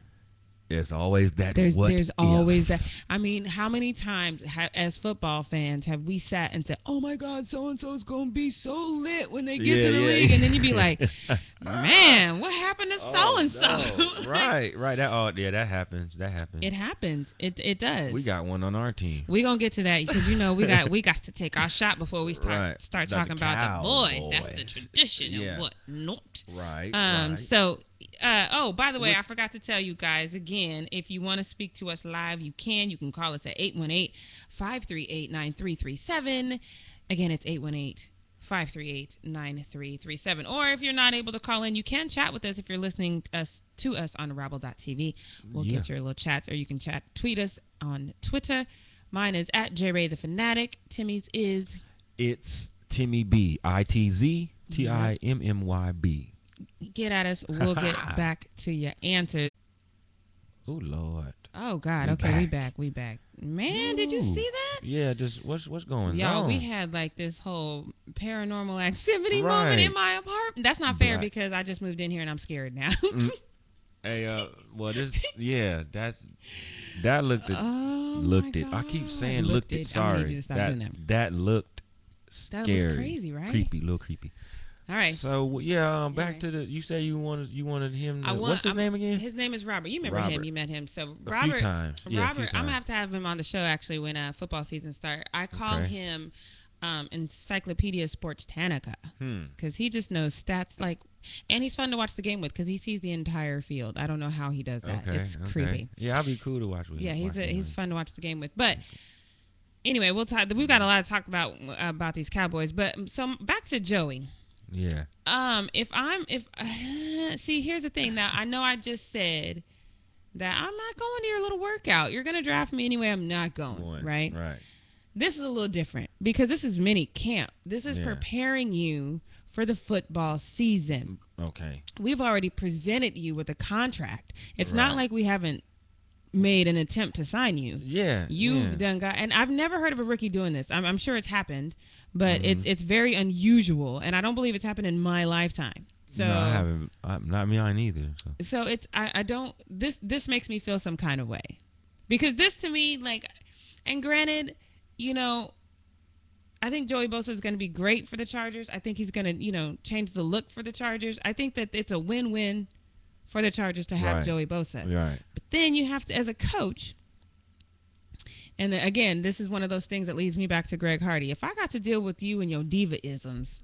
It's always that. There's what there's always that. I mean, how many times ha- as football fans have we sat and said, "Oh my God, so and so's gonna be so lit when they get Yeah, to the yeah, league," and then you'd be like, "Man, what happened to so and so?" Right, right. That oh yeah, that happens. That happens. It happens. It it does. we got one on our team. We gonna get to that because you know we got we got to take our shot before we start Right. start About talking the about the boys. That's the tradition Yeah. and what not. Right. Um. right. So, uh. Oh, by the way, I forgot to tell you guys again. If you want to speak to us live, you can. You can call us at 818-538-9337. Again, it's 818 538 9337. Or if you're not able to call in, you can chat with us if you're listening us to us on Rabble.tv. We'll Yeah. get your little chats, or you can chat, tweet us on Twitter. Mine is at JRay the Fanatic. Timmy's is it's Timmy B. I T Z T I M M Y B. get at us. We'll get back to your answer. Oh Lord. Oh God. We okay, we back. back. We back. Man, did you see that? Yeah. Just what's what's going on? Y'all, on? we had like this whole paranormal activity moment in my apartment. That's not fair Right. because I just moved in here and I'm scared now. Hey, uh, well, this, yeah, that's that looked it, oh, looked it. I keep saying looked, it. I need Sorry, you to stop that that. that looked That was crazy, right? creepy, little creepy. All right. So yeah, um, back Anyway. to the. You say you wanted you wanted him. To, want, what's his I'm- name again? His name is Robert. You remember him? You met him. So Robert. A Robert. few times. Yeah, Robert, few I'm gonna have to have him on the show actually when uh, football season start. I call Okay. him um, Encyclopedia Sportanica Hmm. because he just knows stats like, and he's fun to watch the game with because he sees the entire field. I don't know how he does that. Okay, it's okay. creepy. Yeah, I'll be cool to watch with. Yeah, he's a, he's fun to watch the game with. But anyway, we'll talk. We've got a lot to talk about about these Cowboys. But um, so back to Joey. Yeah, Um, if I'm if see, here's the thing. Now I know I just said that I'm not going to your little workout. You're gonna draft me anyway. I'm not going. One. Right. right. This is a little different because this is mini camp. This is Yeah. preparing you for the football season. Okay. We've already presented you with a contract. It's not like we haven't made an attempt to sign you. Yeah. You yeah. done got, and I've never heard of a rookie doing this. I'm, I'm sure it's happened, but it's Mm-hmm. it's very unusual, and I don't believe it's happened in my lifetime. So, no, I haven't. I'm not mine either. So. so it's I, I don't this this makes me feel some kind of way, because this to me like, and granted, you know, I think Joey Bosa is going to be great for the Chargers. I think he's going to you know change the look for the Chargers. I think that it's a win-win for the Chargers to have Right. Joey Bosa. Right. But then you have to, as a coach, and then, again, this is one of those things that leads me back to Greg Hardy. If I got to deal with you and your diva isms,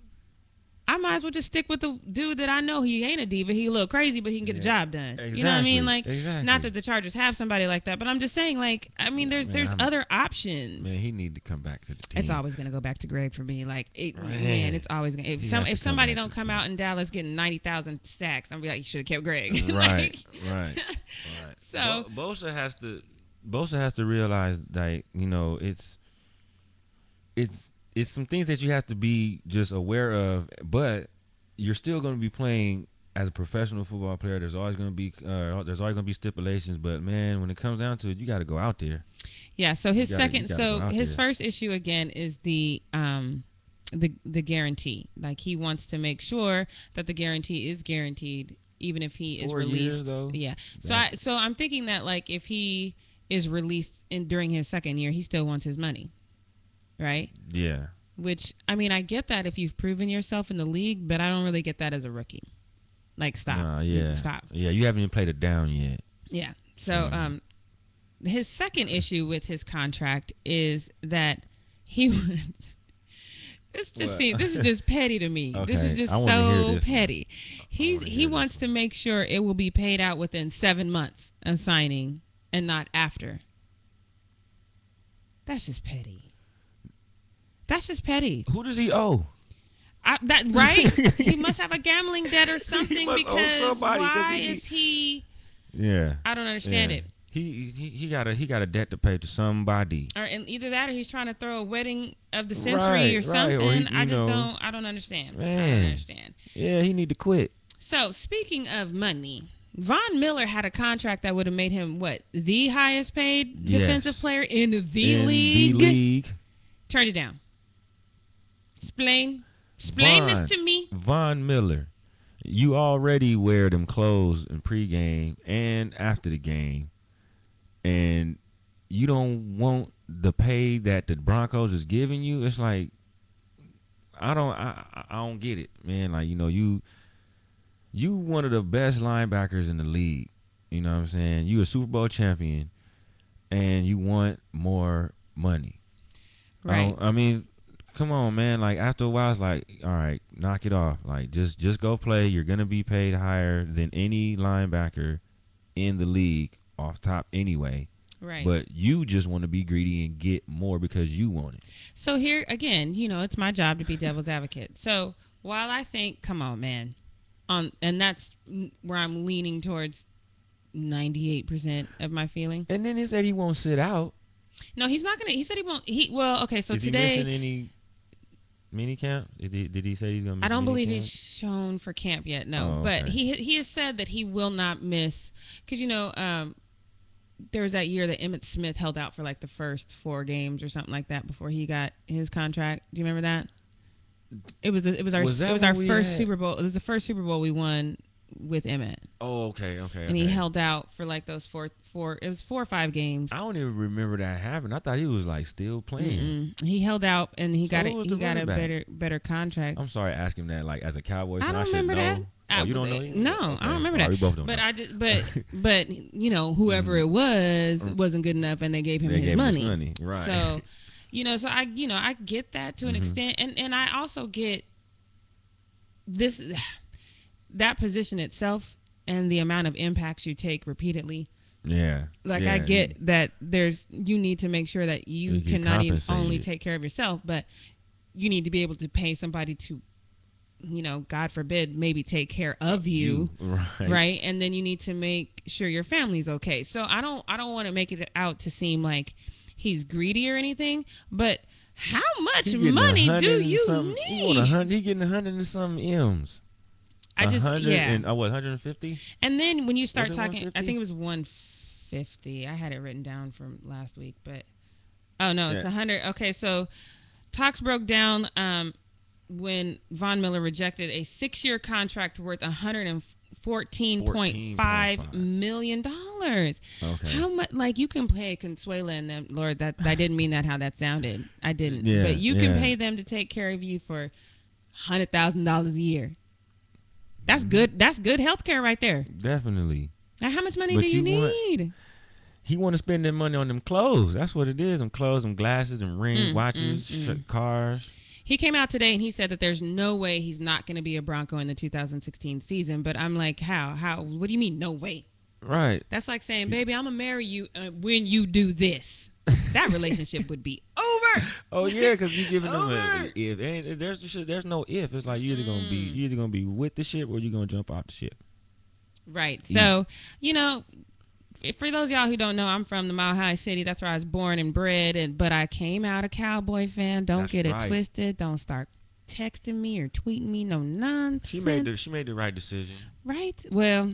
I might as well just stick with the dude that I know he ain't a diva. He a little crazy, but he can get the Yeah. job done. You know what I mean? Like, Exactly. Exactly. not that the Chargers have somebody like that, but I'm just saying, like, I mean, there's Man, there's I'm- other options. Man, he need to come back to the team. It's always gonna go back to Greg for me. Like, it, man. Man. it's always gonna. If He some if come somebody don't come out in Dallas getting ninety thousand sacks, I'm be like, you should have kept Greg. Like, right, right, right. So- Bo- Bosa has to, Bosa has to realize that you know it's, it's it's some things that you have to be just aware of, but you're still going to be playing as a professional football player. There's always going to be uh, there's always going to be stipulations, but man, when it comes down to it, you got to go out there. Yeah. So his gotta- second, so his there. first issue again is the um the the guarantee. Like he wants to make sure that the guarantee is guaranteed, even if he is Four years, released. though? Yeah. So I so I'm thinking that like if he is released in during his second year, he still wants his money, right? Yeah, Which I mean, I get that if you've proven yourself in the league, but I don't really get that as a rookie. Like stop. Nah, yeah, Stop. yeah. You haven't even played it down yet. Yeah. So Mhm. um his second issue with his contract is that he would this just seems this is just petty to me. This Okay, is just I wanna hear so this petty. He's he this wants to make sure it will be paid out within seven months of signing and not after. That's just petty. That's just petty. Who does he owe? I, that right? he must have a gambling debt or something because why he- is he? Yeah. I don't understand yeah. it. He, he he got a he got a debt to pay to somebody. Or and either that, or he's trying to throw a wedding of the century Right, or right, something. or he- I just know, don't. I don't understand. I don't understand. Yeah, he need to quit. So speaking of money, Von Miller had a contract that would have made him what the highest paid Yes. defensive player in the In league. The league. Turned it down. Explain. Explain this to me. Von Miller, you already wear them clothes in pregame and after the game, and you don't want the pay that the Broncos is giving you. It's like I don't, I, I I don't get it, man. Like you know, you you one of the best linebackers in the league. You know what I'm saying? You a Super Bowl champion, and you want more money. I Right. don't- I mean, come on, man. Like after a while, it's like, all right, knock it off. Like just just go play. You're gonna be paid higher than any linebacker in the league off top anyway. Right. But you just want to be greedy and get more because you want it. So here again, you know, it's my job to be devil's advocate. So while I think, come on, man, on and that's where I'm leaning towards ninety eight percent of my feeling. And then he said he won't sit out. No, he's not gonna. He said he won't. He well, okay. So Is today, any mini camp? Did he, did he say he's gonna? Miss I don't believe camp? he's shown for camp yet. No, Oh, but he he has said that he will not miss because you know um, there was that year that Emmitt Smith held out for like the first four games or something like that before he got his contract. Do you remember that? It was it was our Was that it was our we first had- Super Bowl. It was the first Super Bowl we won with Emmitt, Oh, okay, okay. and he okay. held out for like those four four. It was four or five games. I don't even remember that happening. I thought he was like still playing. Mm-mm. He held out and he So got who it. was He got a back? better better contract. I'm sorry asking that like as a Cowboy. I fan. don't should remember that. know. I- Oh, you don't know? either? No, Okay. I don't remember that. we both don't But know. I just, but, but you know, whoever mm-hmm. it was mm-hmm. wasn't good enough, and they gave him They his gave him his money, right. So, you know, so I, you know, I get that to an Mhm. extent, and and I also get this, that position itself, and the amount of impacts you take repeatedly. yeah. Like yeah. I get that there's you need to make sure that you You cannot even only take care of yourself, but you need to be able to pay somebody to, you know, God forbid, maybe take care of you right? right and then you need to make sure your family's okay so i don't i don't want to make it out to seem like he's greedy or anything but how much He money do you He, need hundred, he getting a hundred and some m's. i just yeah And, uh, what? 150? and then when you start talking i think it was 150 i had it written down from last week but oh no it's Yeah. 100 okay so talks broke down um when von miller rejected a six-year contract worth 114.5 14.5. million dollars Okay. How much? Like you can pay Consuela and them, Lord. That I didn't mean that how that sounded. I didn't. Yeah, but you can yeah. pay them to take care of you for hundred thousand dollars a year. That's good. That's good health care right there. Definitely. Now, how much money But do you, you want- need? He want to spend that money on them clothes. That's what it is. Them clothes, them glasses, them rings, Mm, watches, mm, sh- cars. He came out today and he said that there's no way he's not going to be a Bronco in the 2016 season. But I'm like, how? How? What do you mean, no way? Right. That's like saying, baby, I'm gonna marry you uh, when you do this. That relationship would be over. Oh yeah, because you giving them Over. a if. Ain't, there's the shit. There's no if. It's like you're either gonna be Mm. you either gonna be with the ship or you're gonna jump out the ship. Right. So, you know, for those of y'all who don't know, I'm from the Mile High City. That's where I was born and bred. And but I came out a Cowboy fan. Don't That's get it right. twisted. Don't start texting me or tweeting me no nonsense. She made the she made the right decision. right. Well,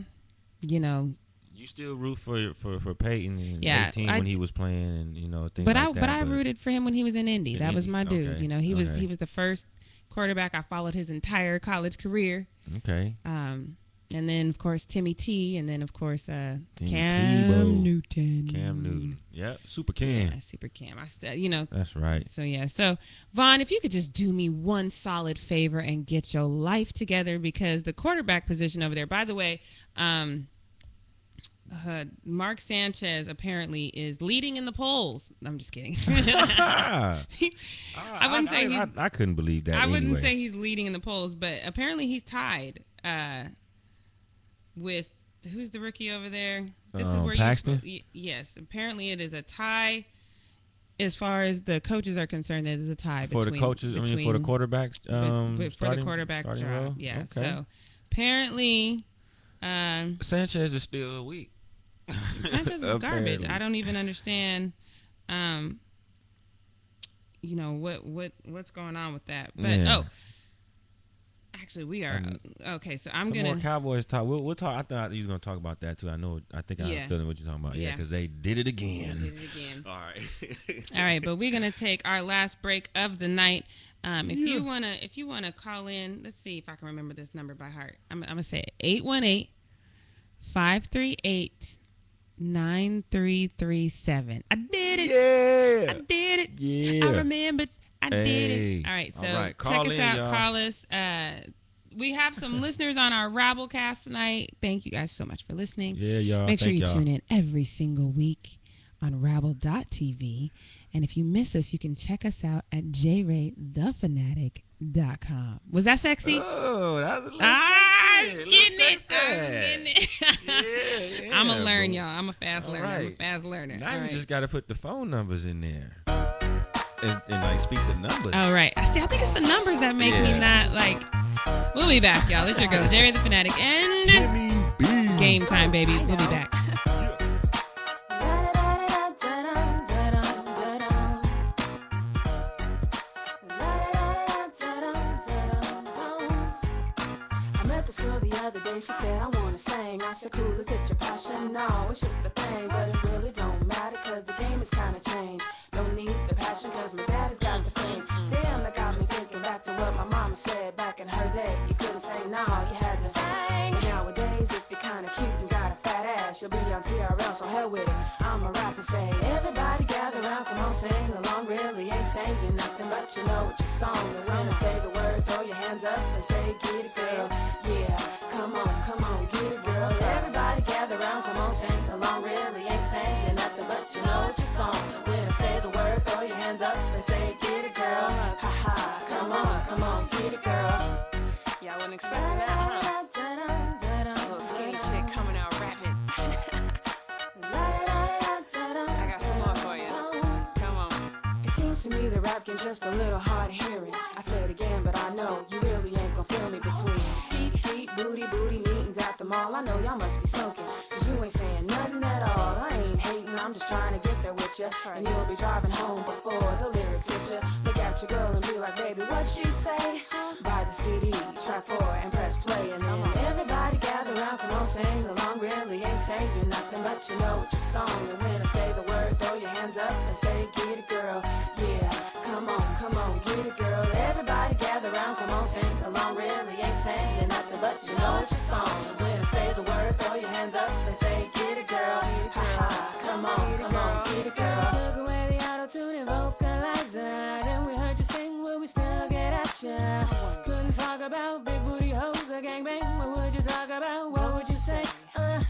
you know, You still root for for for Peyton Yeah, 18 I- when he was playing and you know things but like I that. but I rooted for him when he was in Indy. In that was my dude. okay, You know, he was he was the first quarterback I followed his entire college career. Okay. Um, and then of course Timmy T, and then of course uh, Cam Tebow. Newton. Cam Newton. Yep. Super Cam. Yeah, super Cam. I still, you know, That's right. So yeah, so Von, if you could just do me one solid favor and get your life together, because the quarterback position over there. By the way, um, uh, Mark Sanchez apparently is leading in the polls. I'm just kidding. Ah, I wouldn't say I, he's. I, I couldn't believe that. I wouldn't anyway. say he's leading in the polls, but apparently he's tied uh, with who's the rookie over there. This is Um, where Paxton? you. y- Yes, apparently it is a tie. as far as the coaches are concerned, there's a tie for between the coaches. I mean, for the between- quarterbacks. but- Um, but for the quarterback starting job. role? Yeah. Okay. So apparently, um, Sanchez is still weak. Sanchez is garbage. I don't even understand. Um, you know what what what's going on with that? But Yeah. oh, actually, we are Um, okay. So I'm Some gonna more Cowboys talk. We'll, we'll talk. I thought you was gonna talk about that too. I know. I think I Yeah. have a feeling what you're talking about. Yeah, Yeah. because they did it again. Did again. it again. All right. All right, but we're gonna take our last break of the night. Um, if you wanna, if you wanna call in, let's see if I can remember this number by heart. I'm, I'm gonna say it: 818-538-9337. I did it. Yeah. I did it. Yeah. I remembered. I did Hey. it. All right, so All right, check us in, out. y'all. Call us. Uh, we have some listeners on our Rabblecast tonight. Thank you guys so much for listening. Yeah, y'all. Make sure Thank you y'all. tune in every single week on Rabble.tv. And if you miss us, you can check us out at jraythefanatic.com. Was that sexy? Oh, that was a little ah, I sexy, was a little getting it. I was sexy. getting it. Yeah, I'm going to learn, y'all. I'm a fast All learner. I'm a fast learner. Now All you right. just got to put the phone numbers in there. And, and like speak the numbers. All right. See, I think it's the numbers that make me not like. We'll be back, y'all. It's your girl, J Ray the Fanatic, and Timmy B. game time, baby. We'll be back. Day, she said, I wanna sing. I said, cool, is it your passion? No, it's just the thing, but it really don't matter, cause the game has kinda changed. Don't need the passion, cause my daddy's got the thing. Damn, that got me thinking back to what my mama said back in her day. You couldn't say no, you had to sing. Nowadays, if you're kinda cute and got a fat ass, you'll be on TRL, so hell with it. I'm a rapper, rap say, everybody gather around, come on, sing along. Really ain't saying nothing, but you know what your song. And when I say the word, throw your hands up and say, you know what your song. When I say the word, throw your hands up and say, get it, girl. Ha ha, come on, come on, get it, girl. Y'all wasn't expecting that, huh? Little skinny chick coming out rapping. I got some more for you. Come on. It seems to me the rap game just a little hard hearing. I said again, but I know you really ain't gonna feel me between skeet, skeet, booty, booty, the mall. I know y'all must be smoking, cause you ain't saying nothing at all. I ain't hating, I'm just trying to get there with ya. And you'll be driving home before the lyrics hit ya. Look at your girl and be like, baby, what she say? Buy the CD, track four, and press play. And then everybody gather around, come on, sing along. Really ain't saying nothing, but you know what your song. And when I say the word, throw your hands up and say, get it, girl. Yeah, come on, come on, get it, girl. Everybody gather around, come on, sing along. Really ain't saying nothing, but you know it's your song. And when I say the word, throw your hands up and say, get it, girl. Ha ha, come on, come on, get it, girl. Took away the auto tune and vocalizer. Then we heard you sing, will we still get at ya? Couldn't talk about big booty hoes or gangbang. What would you talk about? What would you say? Uh,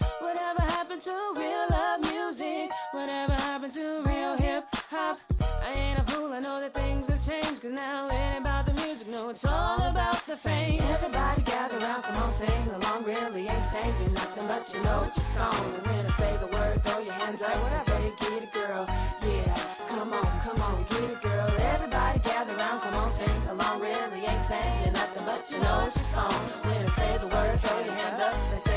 happened to real love music? Whatever happened to real hip hop? I ain't a fool, I know that things have changed. Cause now it ain't about the music, no, it's all about the fame. Everybody gather around, come on, sing along. Really ain't saying nothing, but you know it's your song. And when I say the word, throw your hands up and say, get it, girl. Yeah, come on, come on, get it, girl. Everybody gather around, come on, sing along. Really ain't saying nothing, but you know it's your song. When I say the word, throw your hands up and say,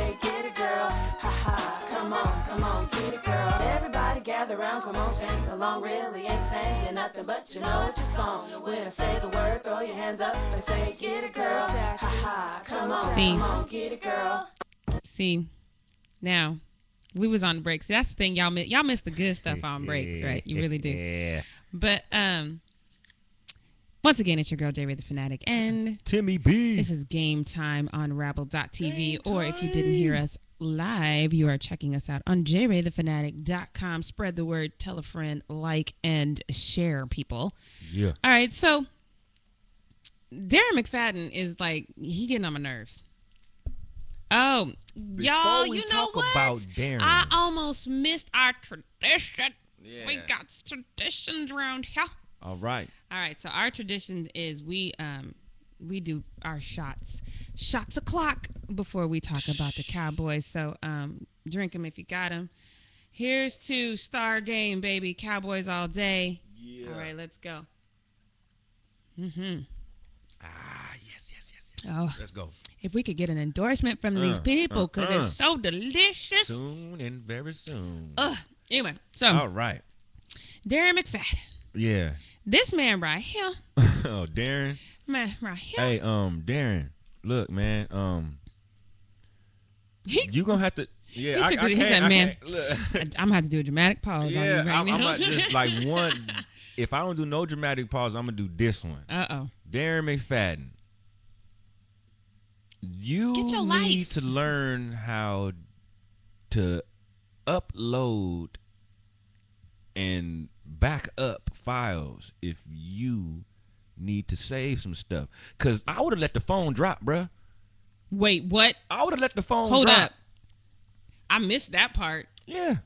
on, come on, get it, girl. Everybody gather around, come on, sing along. Really ain't saying nothing, but you know it's your song. When I say the word, throw your hands up and say, get it, girl. Ha ha, come on, See. come on, get it, girl. See, now we was on breaks. That's the thing, y'all. mi- Y'all miss the good stuff on breaks, right? You really do. Yeah. But um, once again, it's your girl J Ray the Fanatic, and Timmy B. this is game time on Rabble.tv. Or if you didn't hear us live, you are checking us out on jraythefanatic.com. Spread the word, tell a friend, like, and share, people. yeah. All right, so Darren McFadden is like he getting on my nerves. Oh, y'all, you know what? about Darren. I almost missed our tradition. Yeah. We got traditions around here. All right. All right, so our tradition is we um we do our shots, shots o'clock before we talk about the Cowboys. So um drink them if you got them. Here's to Star Game, baby. Cowboys all day. Yeah. All right, let's go. Mm-hmm. Ah, yes, yes, yes, yes. Oh, Let's go. if we could get an endorsement from these Uh, people, because uh, uh. it's so delicious. Soon and very soon. Ugh. Anyway, so All right. Darren McFadden, Yeah. This man right here, oh, Darren. man right here, Hey, um, Darren. Look, man. Um, he, you gonna have to. Yeah, He I, took I it- he said, I "Man. I, am gonna have to do a dramatic pause on you yeah, right I'm, now. I'm not just like one. If I don't do no dramatic pause, I'm gonna do this one. uh oh. Darren McFadden. You Get your need life. to learn how to upload and back up files if you need to save some stuff. Cause I would have let the phone drop, bruh. Wait, what? I would have let the phone Hold drop. up. I missed that part. Yeah.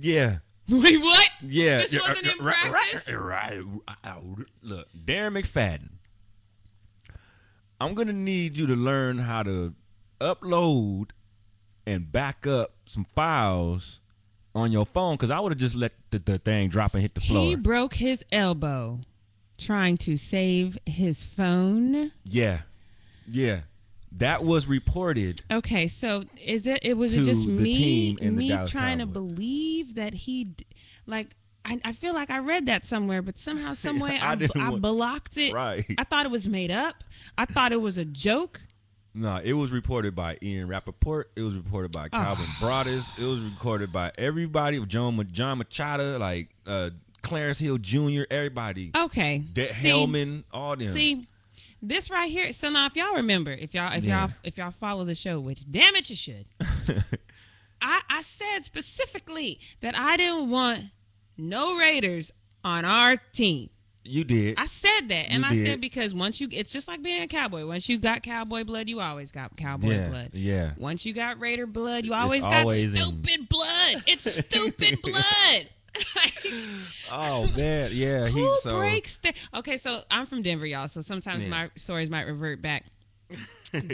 Yeah. Wait, what? Yeah. This yeah, wasn't in right, practice? Right, right. Look, Darren McFadden. I'm gonna need you to learn how to upload and back up some files on your phone because I would have just let the, the thing drop and hit the floor. He broke his elbow trying to save his phone. yeah, yeah. That was reported. Okay, so is it? It was it just me team and the me trying to believe that he, like, I, I feel like I read that somewhere, but somehow, some way, I I, I blocked it. Right. I thought it was made up. I thought it was a joke. No, it was reported by Ian Rapoport. It was reported by Calvin Broadus. It was recorded by everybody. John John Machota, like uh, Clarence Hill Jr. Everybody. Okay. De- See- Hellman, all them. See, this right here. So now, if y'all remember, if y'all, if Yeah. y'all, if y'all follow the show, which damn it, you should. I I said specifically that I didn't want no Raiders on our team. You did. I said that, and You I did. said because once you, it's just like being a cowboy. Once you got cowboy blood, you always got cowboy yeah, blood. yeah. Once you got Raider blood, you always got always in- stupid blood. It's stupid blood. Oh man, yeah. He Who so breaks the? Okay, so I'm from Denver, y'all. So sometimes Yeah. my stories might revert back.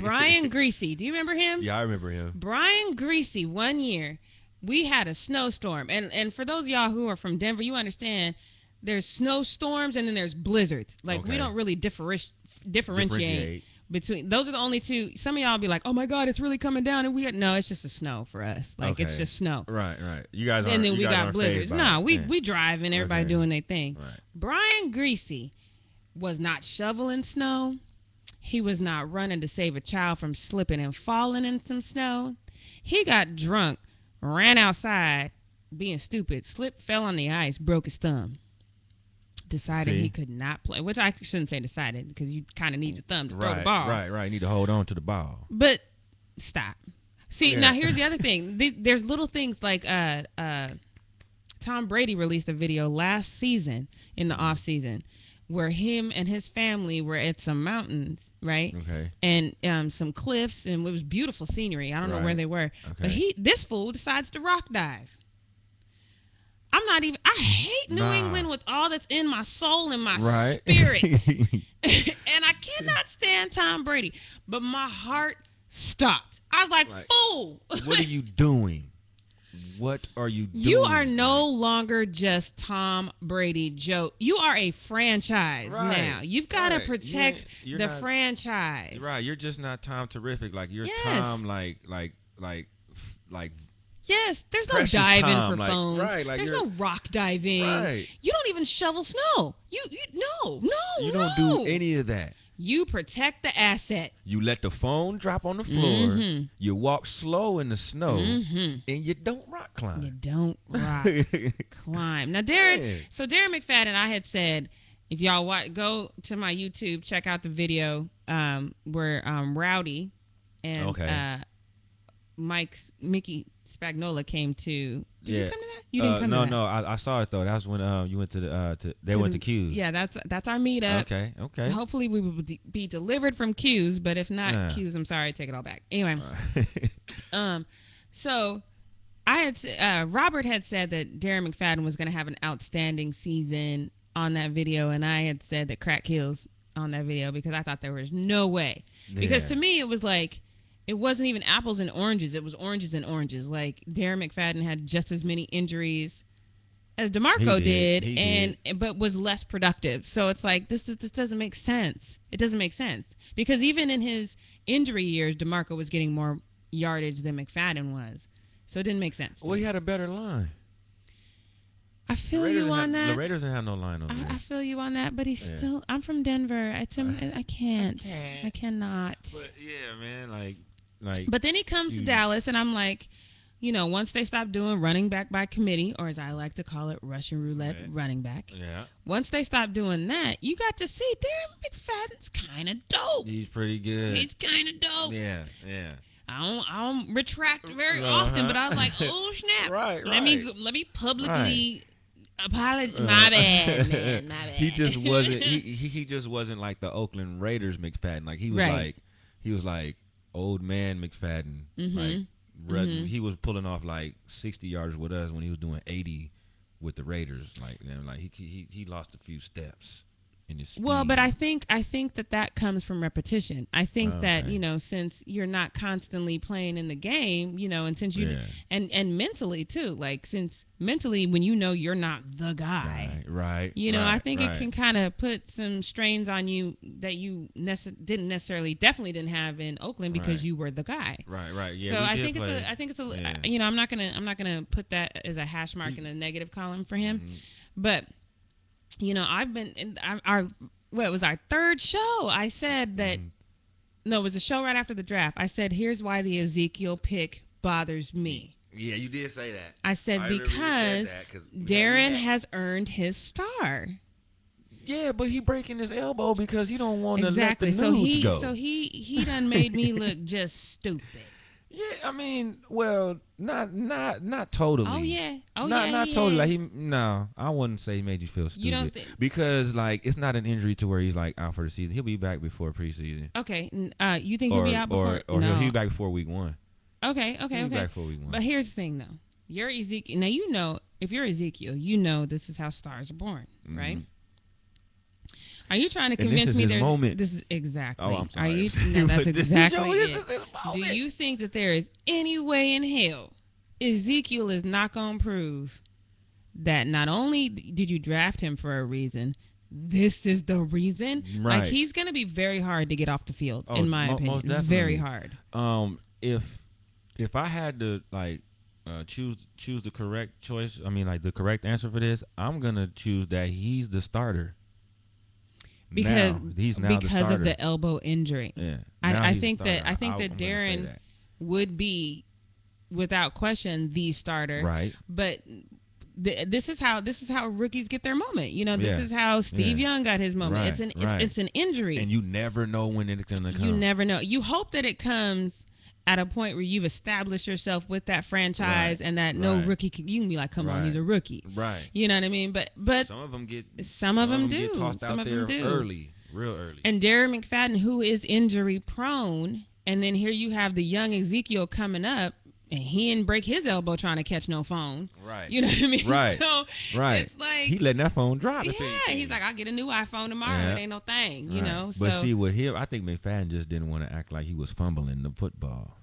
Brian Griese, do you remember him? yeah, I remember him. Brian Griese, one year, we had a snowstorm, and and for those of y'all who are from Denver, you understand. There's snowstorms and then there's blizzards. Like we don't really differentiate, Differentiate. between. Those are the only two. Some of y'all be like, "Oh my God, it's really coming down," and we no, it's just a snow for us. Like it's just snow. Right, right. You guys. And then we got blizzards. fazed by No, it. we Yeah. we driving, everybody Okay. doing their thing. Right. Brian Griese was not shoveling snow. He was not running to save a child from slipping and falling in some snow. He got drunk, ran outside, being stupid, slipped, fell on the ice, broke his thumb. Decided See? he could not play, which I shouldn't say decided because you kind of need your thumb to throw the ball. right, right. You need to hold on to the ball. But stop. See, Yeah. now here's the other thing. There's little things like uh uh Tom Brady released a video last season in the off season where him and his family were at some mountains, right? Okay. And um some cliffs and it was beautiful scenery. I don't know where they were. okay. But he this fool decides to rock dive. I'm not even I hate New Nah. England with all that's in my soul and my Right. spirit. and I cannot stand Tom Brady. But my heart stopped. I was like, fool. what are you doing? What are you doing? You are no longer just Tom Brady Joe. You are a franchise Right. now. You've got to Right. Protect you're the not- franchise. Right, you're just not Tom terrific. Like you're Yes. Tom, like like like like Yes, there's no Precious diving Tom, for like- phones. right, like there's no rock diving. Right. You don't even shovel snow. You you no no you don't do any of that. You protect the asset. You let the phone drop on the floor. Mm-hmm. You walk slow in the snow, and you don't rock climb. You don't rock climb. Now, Darren, Yeah. so Darren McFadden, I had said, if y'all wa- go to my YouTube, check out the video um, where um, Rowdy and Okay. uh, Mike's Mickey Spagnola came to. Did you Yeah. come to that? You didn't Uh, come no, to that. no, I, I saw it though. That was when uh, you went to the uh, to, they To went the- to Q's. Yeah, that's that's our meetup. Okay. Okay. Hopefully, we will de- be delivered from Q's, but if not Yeah. Q's, I'm sorry, take it all back. Anyway, Um, so I had uh, Robert had said that Darren McFadden was going to have an outstanding season on that video, and I had said that crack kills on that video because I thought there was no way. Because to me, it was like it wasn't even apples and oranges; it was oranges and oranges. Like Darren McFadden had just as many injuries as DeMarco He did, did. He and but was less productive. So it's like this this doesn't make sense. It doesn't make sense because even in his injury years, DeMarco was getting more yardage than McFadden was. So it didn't make sense. to Well, he had a better line. I feel you on have- that. The Raiders didn't have no line over I, I feel you on that, but he's Yeah. still. I'm from Denver. It's him. I can't. can't. I cannot. But yeah, man, like, like. But then he comes to Dallas, and I'm like, you know, once they stop doing running back by committee, or as I like to call it, Russian roulette Right. running back. yeah, Once they stop doing that, you got to see Darren McFadden's kind of dope. he's pretty good. He's kind of dope. yeah, yeah. I don't, I don't retract very Uh-huh. often, but I was like, oh snap! Right, Let me, right. go- let me publicly apologize. My bad, man. My bad. he just wasn't. He, he he just wasn't like the Oakland Raiders McFadden. Like he was Right. like he was like old man McFadden. Mm-hmm. Like run- he was pulling off like sixty yards with us when he was doing eighty with the Raiders. Like and like he he he lost a few steps in his. Well, but I think I think that that comes from repetition. I think that you know, since you're not constantly playing in the game, you know, and since you Yeah. and and mentally too, like since mentally when you know you're not the guy, right, right. you know, I think right. it can kind of put some strains on you that you nece- didn't necessarily, definitely didn't have in Oakland because Right. you were the guy. Right, right. Yeah. so I think play. it's a, I think it's a, Yeah. you know, I'm not gonna, I'm not gonna put that as a hash mark in a negative column for him, Mm-hmm. but you know, I've been in our, our what it was our third show. I said that Mm-hmm. no, it was a show right after the draft. I said, here's why the Ezekiel pick bothers me. Yeah, you did say that. I said I you said because that, Darren has earned his star. Yeah, but he breaking his elbow because he don't want to Exactly. let the So he go. so he he done made me look just stupid. Yeah, I mean, well, not not not totally. Oh yeah. Oh not yeah. not totally. Like is. he no, I wouldn't say he made you feel stupid. You don't think- because like it's not an injury to where he's like out for the season. He'll be back before preseason. Okay. Uh, you think Or he'll be out before? or, or no. he'll, he'll be back before week one. Okay. Okay. Okay. back for week one. But here's the thing, though. You're Ezekiel. Now you know if you're Ezekiel, you know this is how stars are born, right? Are you trying to. This convince is me there's moment. this is exactly? Oh, I'm Are you? No, that's exactly it. Do you think that there is any way in hell Ezekiel is not going to prove that not only did you draft him for a reason, this is the reason? Right. Like he's going to be very hard to get off the field, Oh, in my mo- opinion. Very hard. Um, if if I had to like uh, choose choose the correct choice, I mean like the correct answer for this, I'm gonna choose that he's the starter. Because Now, he's now the because of the elbow injury. yeah. I- I think that- I think that I'm Darren- that. Would be without question the starter. right. But th- this is how this is how rookies get their moment. You know, this Yeah. is how Steve Yeah. Young got his moment. Right, It's an it's, right. it's an injury. And you never know when it's gonna come. you never know. You hope that it comes at a point where you've established yourself with that franchise Right, and that no right. rookie can you can be like, come on, he's a rookie. Right. You know what I mean? But but some of them get some of them, do. tossed Some out of 'em there do. early, real early. and Darren McFadden, who is injury prone, and then here you have the young Ezekiel coming up, and he didn't break his elbow trying to catch no phone. right. You know what I mean? Right. So right. it's like he letting that phone drop. yeah, he's like, I'll get a new iPhone tomorrow. Yeah. It ain't no thing, you Right. know. But so see, with him, I think McFadden just didn't want to act like he was fumbling the football.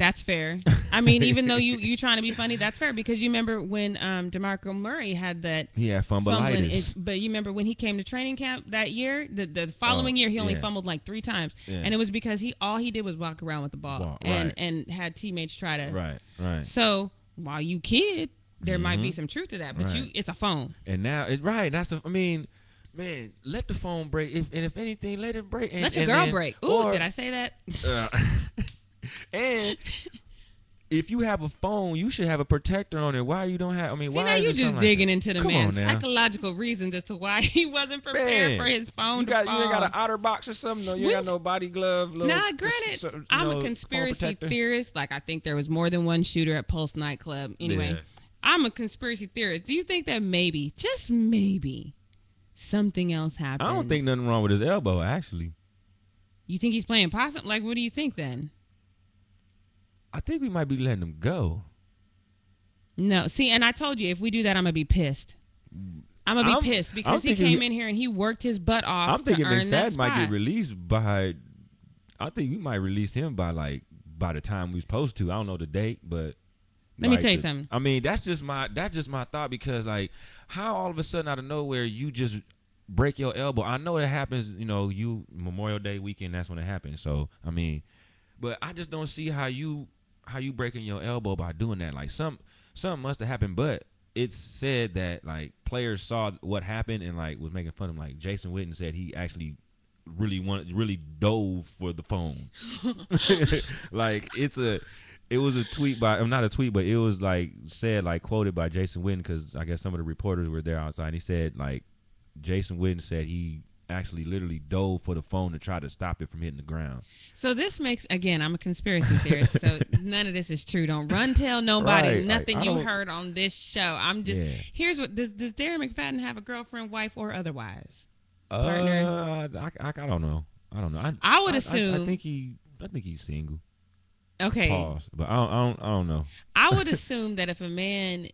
That's fair. I mean, even though you you trying to be funny, that's fair because you remember when um DeMarco Murray had that He had fumbling. fumbleitis. is- But you remember when he came to training camp that year, the the following Oh, year he only yeah. fumbled like three times, Yeah. and it was because he all he did was walk around with the ball and right. and had teammates try to right, right. So while you kid, there might be some truth to that, but you Mm-hmm. It's a phone. And now, it, right, that's. A, I mean, man, let the phone break. If and if anything, let it break. And, Let your girl then- break. Ooh, or- did I say that? uh, and if you have a phone, you should have a protector on it. Why you don't have? I mean, See why now you just something like digging into the Come man's psychological reasons as to why he wasn't prepared Man, for his phone You got you ain't got an outer box or something. No, you Which- got no body glove. Little, Nah, granted, s- you I'm know, a conspiracy theorist. Like I think there was more than one shooter at Pulse nightclub. Anyway, Yeah. I'm a conspiracy theorist. Do you think that maybe, just maybe, something else happened? I don't think nothing wrong with his elbow. Actually, You think he's playing possum? Like, what do you think then? I think we might be letting him go. No, see, and I told you if we do that, I'm gonna be pissed. I'm gonna be I'm- pissed because he came in here and he worked his butt off I'm to thinking earn that might get released by. I think we might release him by like by the time we supposed to. I don't know the date, but Let me tell you the- something. I mean, that's just my that's just my thought because like, how all of a sudden out of nowhere you just break your elbow? I know it happens. You know, you Memorial Day weekend. That's when it happens. So I mean, but I just don't see how you how you breaking your elbow by doing that. Like some something must have happened, but it's said that like players saw what happened and like was making fun of him. Like Jason Witten said he actually really wanted really dove for the phone. like it's a it was a tweet by I'm not a tweet, but it was like said like quoted by Jason Witten because I guess some of the reporters were there outside. And he said like Jason Witten said he actually literally dove for the phone to try to stop it from hitting the ground. So this makes again, I'm a conspiracy theorist, so none of this is true. Don't run tell nobody Right, nothing I you don't- heard on this show. I'm just Yeah. here's what does does Darren McFadden have a girlfriend, wife, or otherwise? Partner. Uh, I, I, I don't know. I don't know. I, I would I, I, assume- think he. I think he's single. Okay, Pause. But I don't. I don't, I don't know. I would assume that if a man,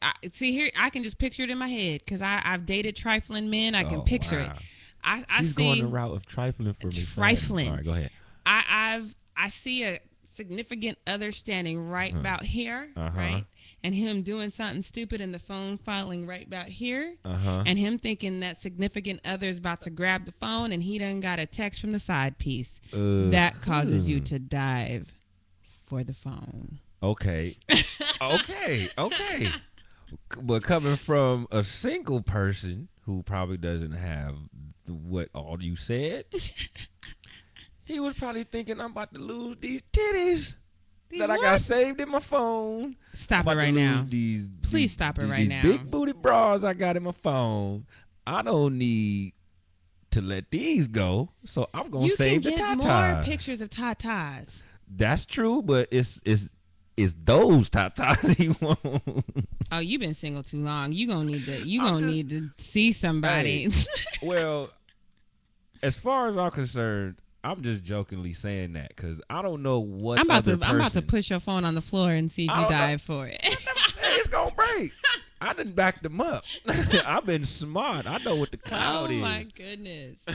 I, see here, I can just picture it in my head because I I've dated trifling men. I can Oh, picture wow. it. I I He's see. going the route of trifling for me. Trifling. All right, go ahead. I, I've I see a significant other standing right about here, Uh-huh. right, and him doing something stupid and the phone falling right about here, Uh huh. and him thinking that significant other's about to grab the phone and he done got a text from the side piece. Uh, that causes you hmm. to dive for the phone. Okay. okay. Okay. But coming from a single person who probably doesn't have what all you said, he was probably thinking, "I'm about to lose these titties that I got saved in my phone." Stop it right now. These, Please these- stop it these- right these now. Big booty bras I got in my phone. I don't need to let these go, so I'm gonna You save can the get more tatas. pictures of tatas. That's true, but it's it's it's those tatas he want. Oh, you've been single too long. You gonna need to. You I'm gonna just- need to see somebody. well, as far as I'm concerned, I'm just jokingly saying that because I don't know what I'm about to. other I'm about to push your phone on the floor and see if you dive for it. Hey, it's gonna break. I didn't back them up. I've been smart. I know what the cloud oh is. Oh my goodness.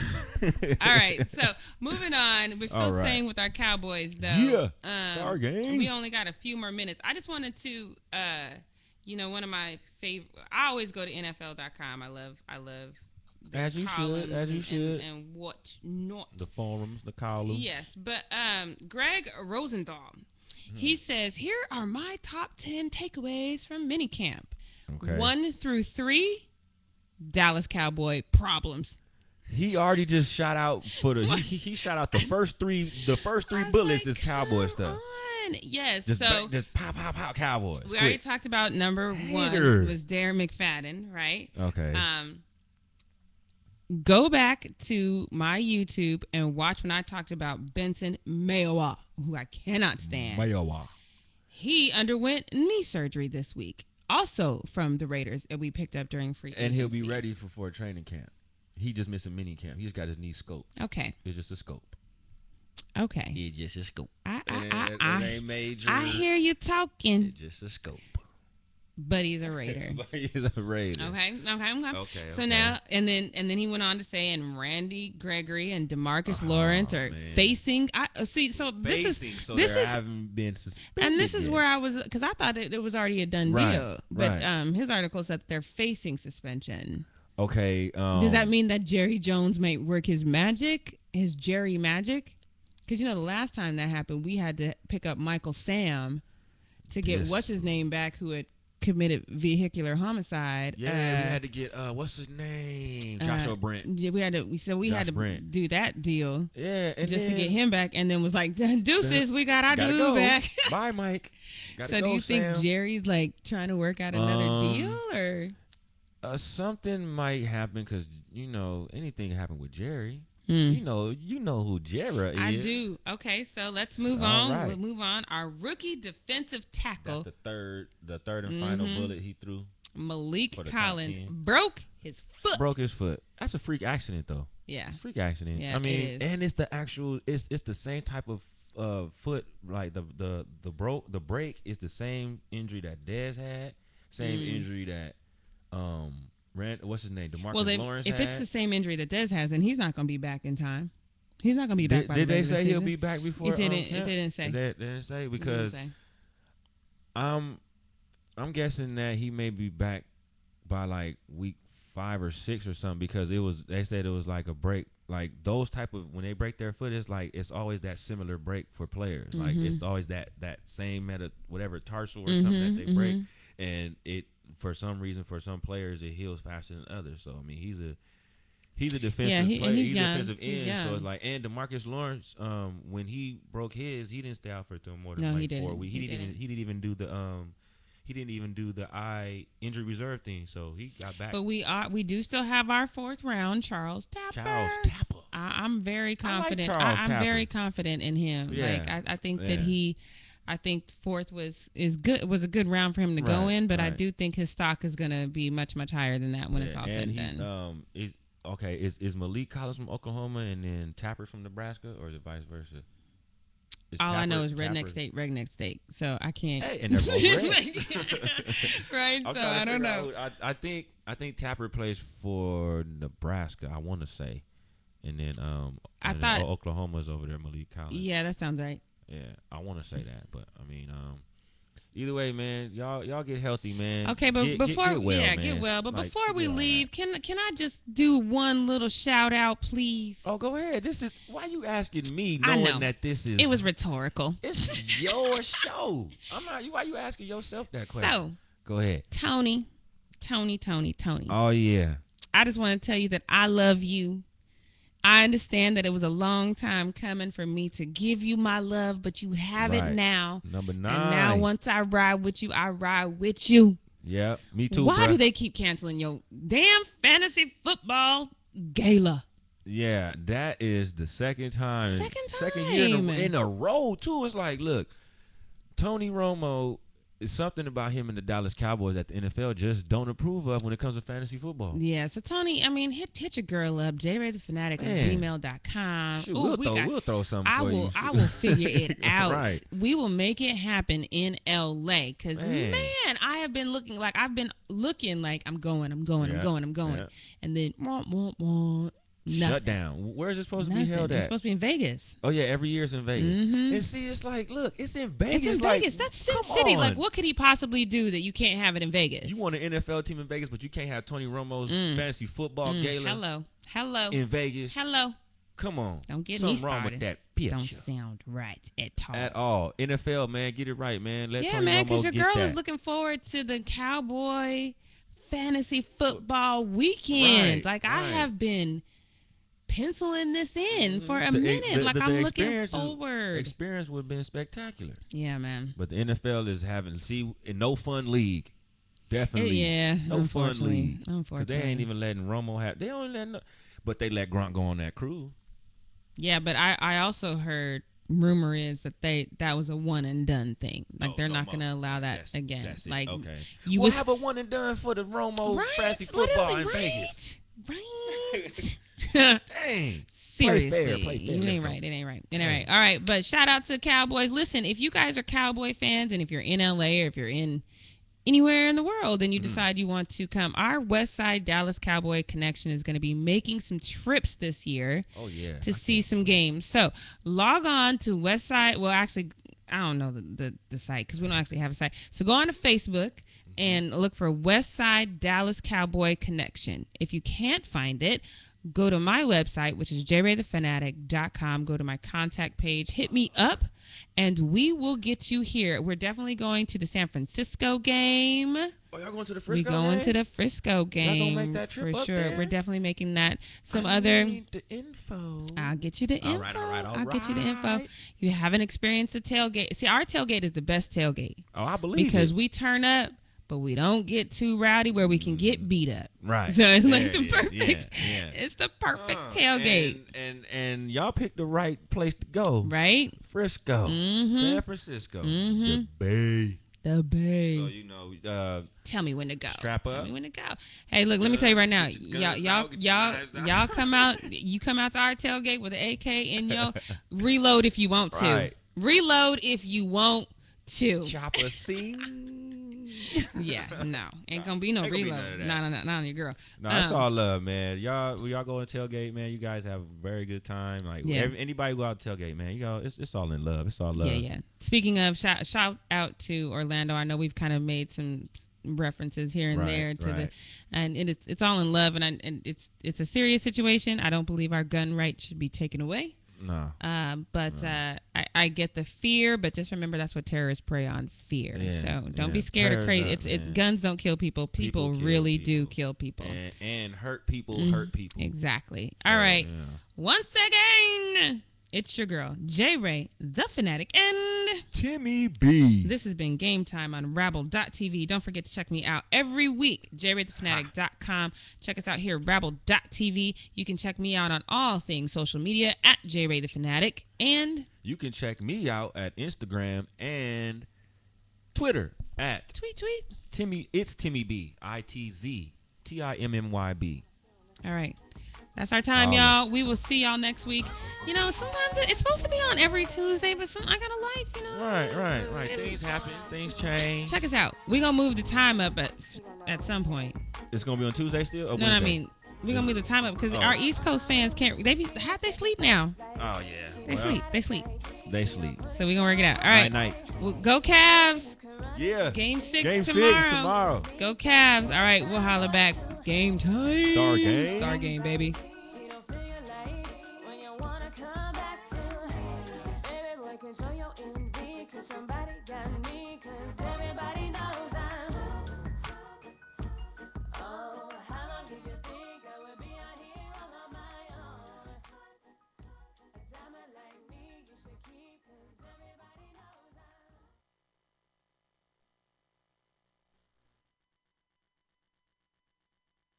All right, so moving on. We're still right. staying with our Cowboys, though. Yeah. Um, Star game. We only got a few more minutes. I just wanted to, uh, you know, one of my favorite. I always go to NFL.com. I love, I love. their As you should, columns as you and, should. and, and what not. The forums, the columns. Yes, but um, Gregg Rosenthal, Hmm. he says here are my top ten takeaways from minicamp. Okay. One through three, Dallas Cowboy problems. He already just shot out for the. He, he, he shot out the first three. The first three bullets like, is cowboy stuff. on. Yes, Just, so just pop, pop, pop, cowboys. we already talked about number Hater. one was Darren McFadden, right? Okay. Um, go back to my YouTube and watch when I talked about Benson Mayowa, who I cannot stand. Mayowa. He underwent knee surgery this week, also from the Raiders that we picked up during free And he'll be ready for, for a training camp. He just missed a mini camp. He just got his knee scoped. Okay, It's just a scope. Okay. It's just a scope. I I, I, it I, ain't major. I hear you talking, It's just a scope. but he's a Raider. but He's a Raider. Okay, okay, okay. Okay, So okay. now, and then, and then he went on to say, and Randy Gregory and Demarcus Oh, Lawrence are man. facing. I uh, see. So this is so this they is, haven't been suspended. and this is yet. where I was because I thought it, it was already a done Right, deal. But right. um, his article said that they're facing suspension. Okay. Um, Does that mean that Jerry Jones might work his magic, his Jerry magic? Because you know the last time that happened, we had to pick up Michael Sam to get Yes. what's his name back, who had committed vehicular homicide. Yeah, Uh, we had to get uh, what's his name? Joshua uh, Brent. Yeah, we had to. We so we had to Brent. do that deal Yeah, just to get him back, and then was like, "Deuces, we got our dude go. back." Bye, Mike. Gotta so go, do you think Jerry's like trying to work out another Um, deal, or uh, something might happen because you know anything can happen with Jerry. Hmm. You know, you know who Jerry is. I do. Okay, so let's move All on. right. We'll move on. Our rookie defensive tackle. That's the third, the third and final Mhm. bullet he threw. Maliek for the top Collins broke his foot. Broke his foot. That's a freak accident, though. Yeah. Freak accident. Yeah, I mean, it and it's the actual. It's it's the same type of uh foot. Like the the the broke the break is the same injury that Dez had. Same Mm. injury that um Rand. What's his name? Demarcus Well, then, Lawrence if had. it's the same injury that Dez has, then he's not going to be back in time. He's not going to be back did, by did the they say he'll be back before? It didn't. um, it didn't say. They, they didn't say didn't because say. I'm I'm guessing that he may be back by like week five or six or something because it was they said it was like a break like those type of when they break their foot it's like it's always that similar break for players like Mm-hmm. it's always that that same meta whatever tarsal or something that they break Mm-hmm. and it for some reason for some players it heals faster than others so I mean he's a he's a defensive Yeah, he- player he's he's, defensive He's end so it's like and Demarcus Lawrence um when he broke his he didn't stay out for more than No, like he four didn't. weeks He he, didn't didn't. even he didn't even do the um he didn't even do the eye injury reserve thing, so he got back. But we are we do still have our fourth round, Charles Tapper. Charles Tapper. I, I'm very confident. I, am very confident in him. Yeah. Like I, I think Yeah. that he, I think fourth was is good was a good round for him to go in, but I do think his stock is gonna be much much higher than that when it's Yeah, all said and done. um, is okay. Is is Maliek Collins from Oklahoma and then Tapper from Nebraska, or is it vice versa? Is all I know is redneck Tapper- state, redneck state. So I can't. Hey, and they're both right. I'm so I don't know. out I, I think I think Tapper plays for Nebraska. I want to say, and then um, I and then thought- Oklahoma's over there. Maliek Collins. Yeah, that sounds right. Yeah, I want to say that, but I mean, um, either way, man, y'all y'all get healthy, man. Okay, but Get- get- before get well, yeah, man. get well. But Like, before we leave, can can I just do one little shout out, please? oh, go ahead. This is why you asking me, knowing know. that this is It was rhetorical. it's your show. I'm not. Why you asking yourself that question? So, go ahead. Tony, Tony, Tony, Tony. Oh yeah, I just want to tell you that I love you. I understand that it was a long time coming for me to give you my love, but you have it now. number nine. And now, once I ride with you, I ride with you. yeah, me too. Why bruh. do they keep canceling your damn fantasy football gala? Yeah, that is the second time. Second time. Second year in a, in a row too. It's like, look, Tony Romo is something about him and the Dallas Cowboys that the NFL just don't approve of when it comes to fantasy football. Yeah, so Tony, I mean, hit hit your girl up, jraythefanatic at gmail.com. Shoot, Ooh, we'll, we throw, got- we'll throw something I for will you. I will figure it out. Right. We will make it happen in LA cuz man. Man. I have been looking like I've been looking like I'm going, I'm going, I'm going, I'm going. yeah. And then wah, wah, wah, nothing. Shut down. Where is it supposed Nothing. to be held It's at? supposed to be in Vegas. oh yeah, every year it's in Vegas. Mm-hmm. And see, it's like, look, it's in Vegas. It's in like, Vegas. That's Sin City. Like what could he possibly do that you can't have it in Vegas? You want an NFL team in Vegas, but you can't have Tony Romo's Mm. fantasy football Mm, gala Hello. Hello. in Vegas. Hello. Come on. Don't get Something me wrong started. with that picture. Don't sound right at all. At all. NFL, man, get it right, man. Let yeah, Tony man, because your girl that. is looking forward to the Cowboy fantasy football weekend. Right, like I have been penciling this in mm-hmm. for a The- minute. the- like the- I'm the looking experience is- forward. Experience would have been spectacular. yeah, man. But the NFL is having see in no fun league. Definitely. yeah, No fun unfortunately. league. 'Cause Unfortunately. They ain't even letting Romo have they only letting but they let Gronk go on that cruise. Yeah, but I I also heard rumor is that they that was a one and done thing. Like Oh, they're no not more. going to allow that That's- again. that's it. Like okay. you we'll was have a one and done for the Romo right, fantasy football literally, in right, Vegas. right. Dang. Seriously, Play fair, play fair. it ain't go. right. It ain't right. It ain't right. All right, but shout out to Cowboys. Listen, if you guys are Cowboy fans, and if you're in LA or if you're in anywhere in the world, Mm. and you decide you want to come, our West Side Dallas Cowboy connection is going to be making some trips this year Oh yeah. to see some games. So log on to West Side. Well, actually, I don't know the the, the site because we don't actually have a site. So go on to Facebook and look for West Side Dallas Cowboy Connection. If you can't find it, go to my website, which is jraythefanatic.com. Go to my contact page, hit me up, and we will get you here. We're definitely going to the San Francisco game. Oh, y'all going to the We Frisco going game? to the Frisco game make that trip for up sure. there? We're definitely making that. Some I other. need the info. I'll get you the All info. right, all right, all I'll get you the info. You haven't experienced the tailgate. See, our tailgate is the best tailgate oh, I believe because it. we turn up, but we don't get too rowdy where we can get beat up. right. So it's like Yeah, the yeah, perfect. Yeah, yeah. It's the perfect Uh, tailgate, And, and and y'all picked the right place to go. right? Frisco, Mhm. San Francisco, Mhm. the Bay. The Bay. So you know, uh, Tell me when to go. Strap up. Tell me when to go. Hey, look, let me tell you right now, Get your y'all, y'all, out, get your y'all, y'all come out. You come out to our tailgate with an AK in yo. reload if you want to. Right. Reload if you want to. chopper scene. Yeah, no, ain't gonna be no Ain't gonna be none reload. No, no, no, not on your girl. No, that's Um, all love, man. Y'all, y'all go to tailgate, man. You guys have a very good time. Like Yeah. every, anybody go out to tailgate, man. You go, it's, it's all in love. It's all love. Yeah, yeah. Speaking of shout, shout out to Orlando. I know we've kind of made some references here and Right, there to right. the, and it, it's it's all in love, and I, and it's it's a serious situation. I don't believe our gun rights should be taken away. No. Um, but uh, I, I get the fear, but just remember that's what terrorists prey on fear. Yeah, so don't yeah. be scared of crazy. up, It's it guns don't kill people. People, People kill really do kill people. And, and hurt people Mhm. hurt people. Exactly. So, All right. yeah. Once again, it's your girl J Ray, the fanatic, and Timmy B. this has been Game Time on Rabble.tv. Don't forget to check me out every week, jraythefanatic.com. Check us out here, Rabble.tv. You can check me out on all things social media at J Ray the Fanatic, And You can check me out at Instagram and Twitter at tweet, tweet. Timmy. It's Timmy B. I T Z T I M M Y B. All right. That's our time, Holla. y'all. We will see y'all next week. You know, sometimes it's supposed to be on every Tuesday, but some, I got a life, you know. Right, right, right. Things happen. Things change. Check us out. We're going to move the time up at at some point. It's gonna be on Tuesday still. Or No, I mean, we're going to move the time up because Oh. our East Coast fans can't, they be, half they sleep now. Oh yeah. They Well, sleep. They sleep. They sleep. So we're going to work it out. All right. Night, Well, go Cavs. Yeah. Game six Game tomorrow. six tomorrow. Go Cavs. All right, we'll holler back. Game time. Star game. Star game, baby. somebody got me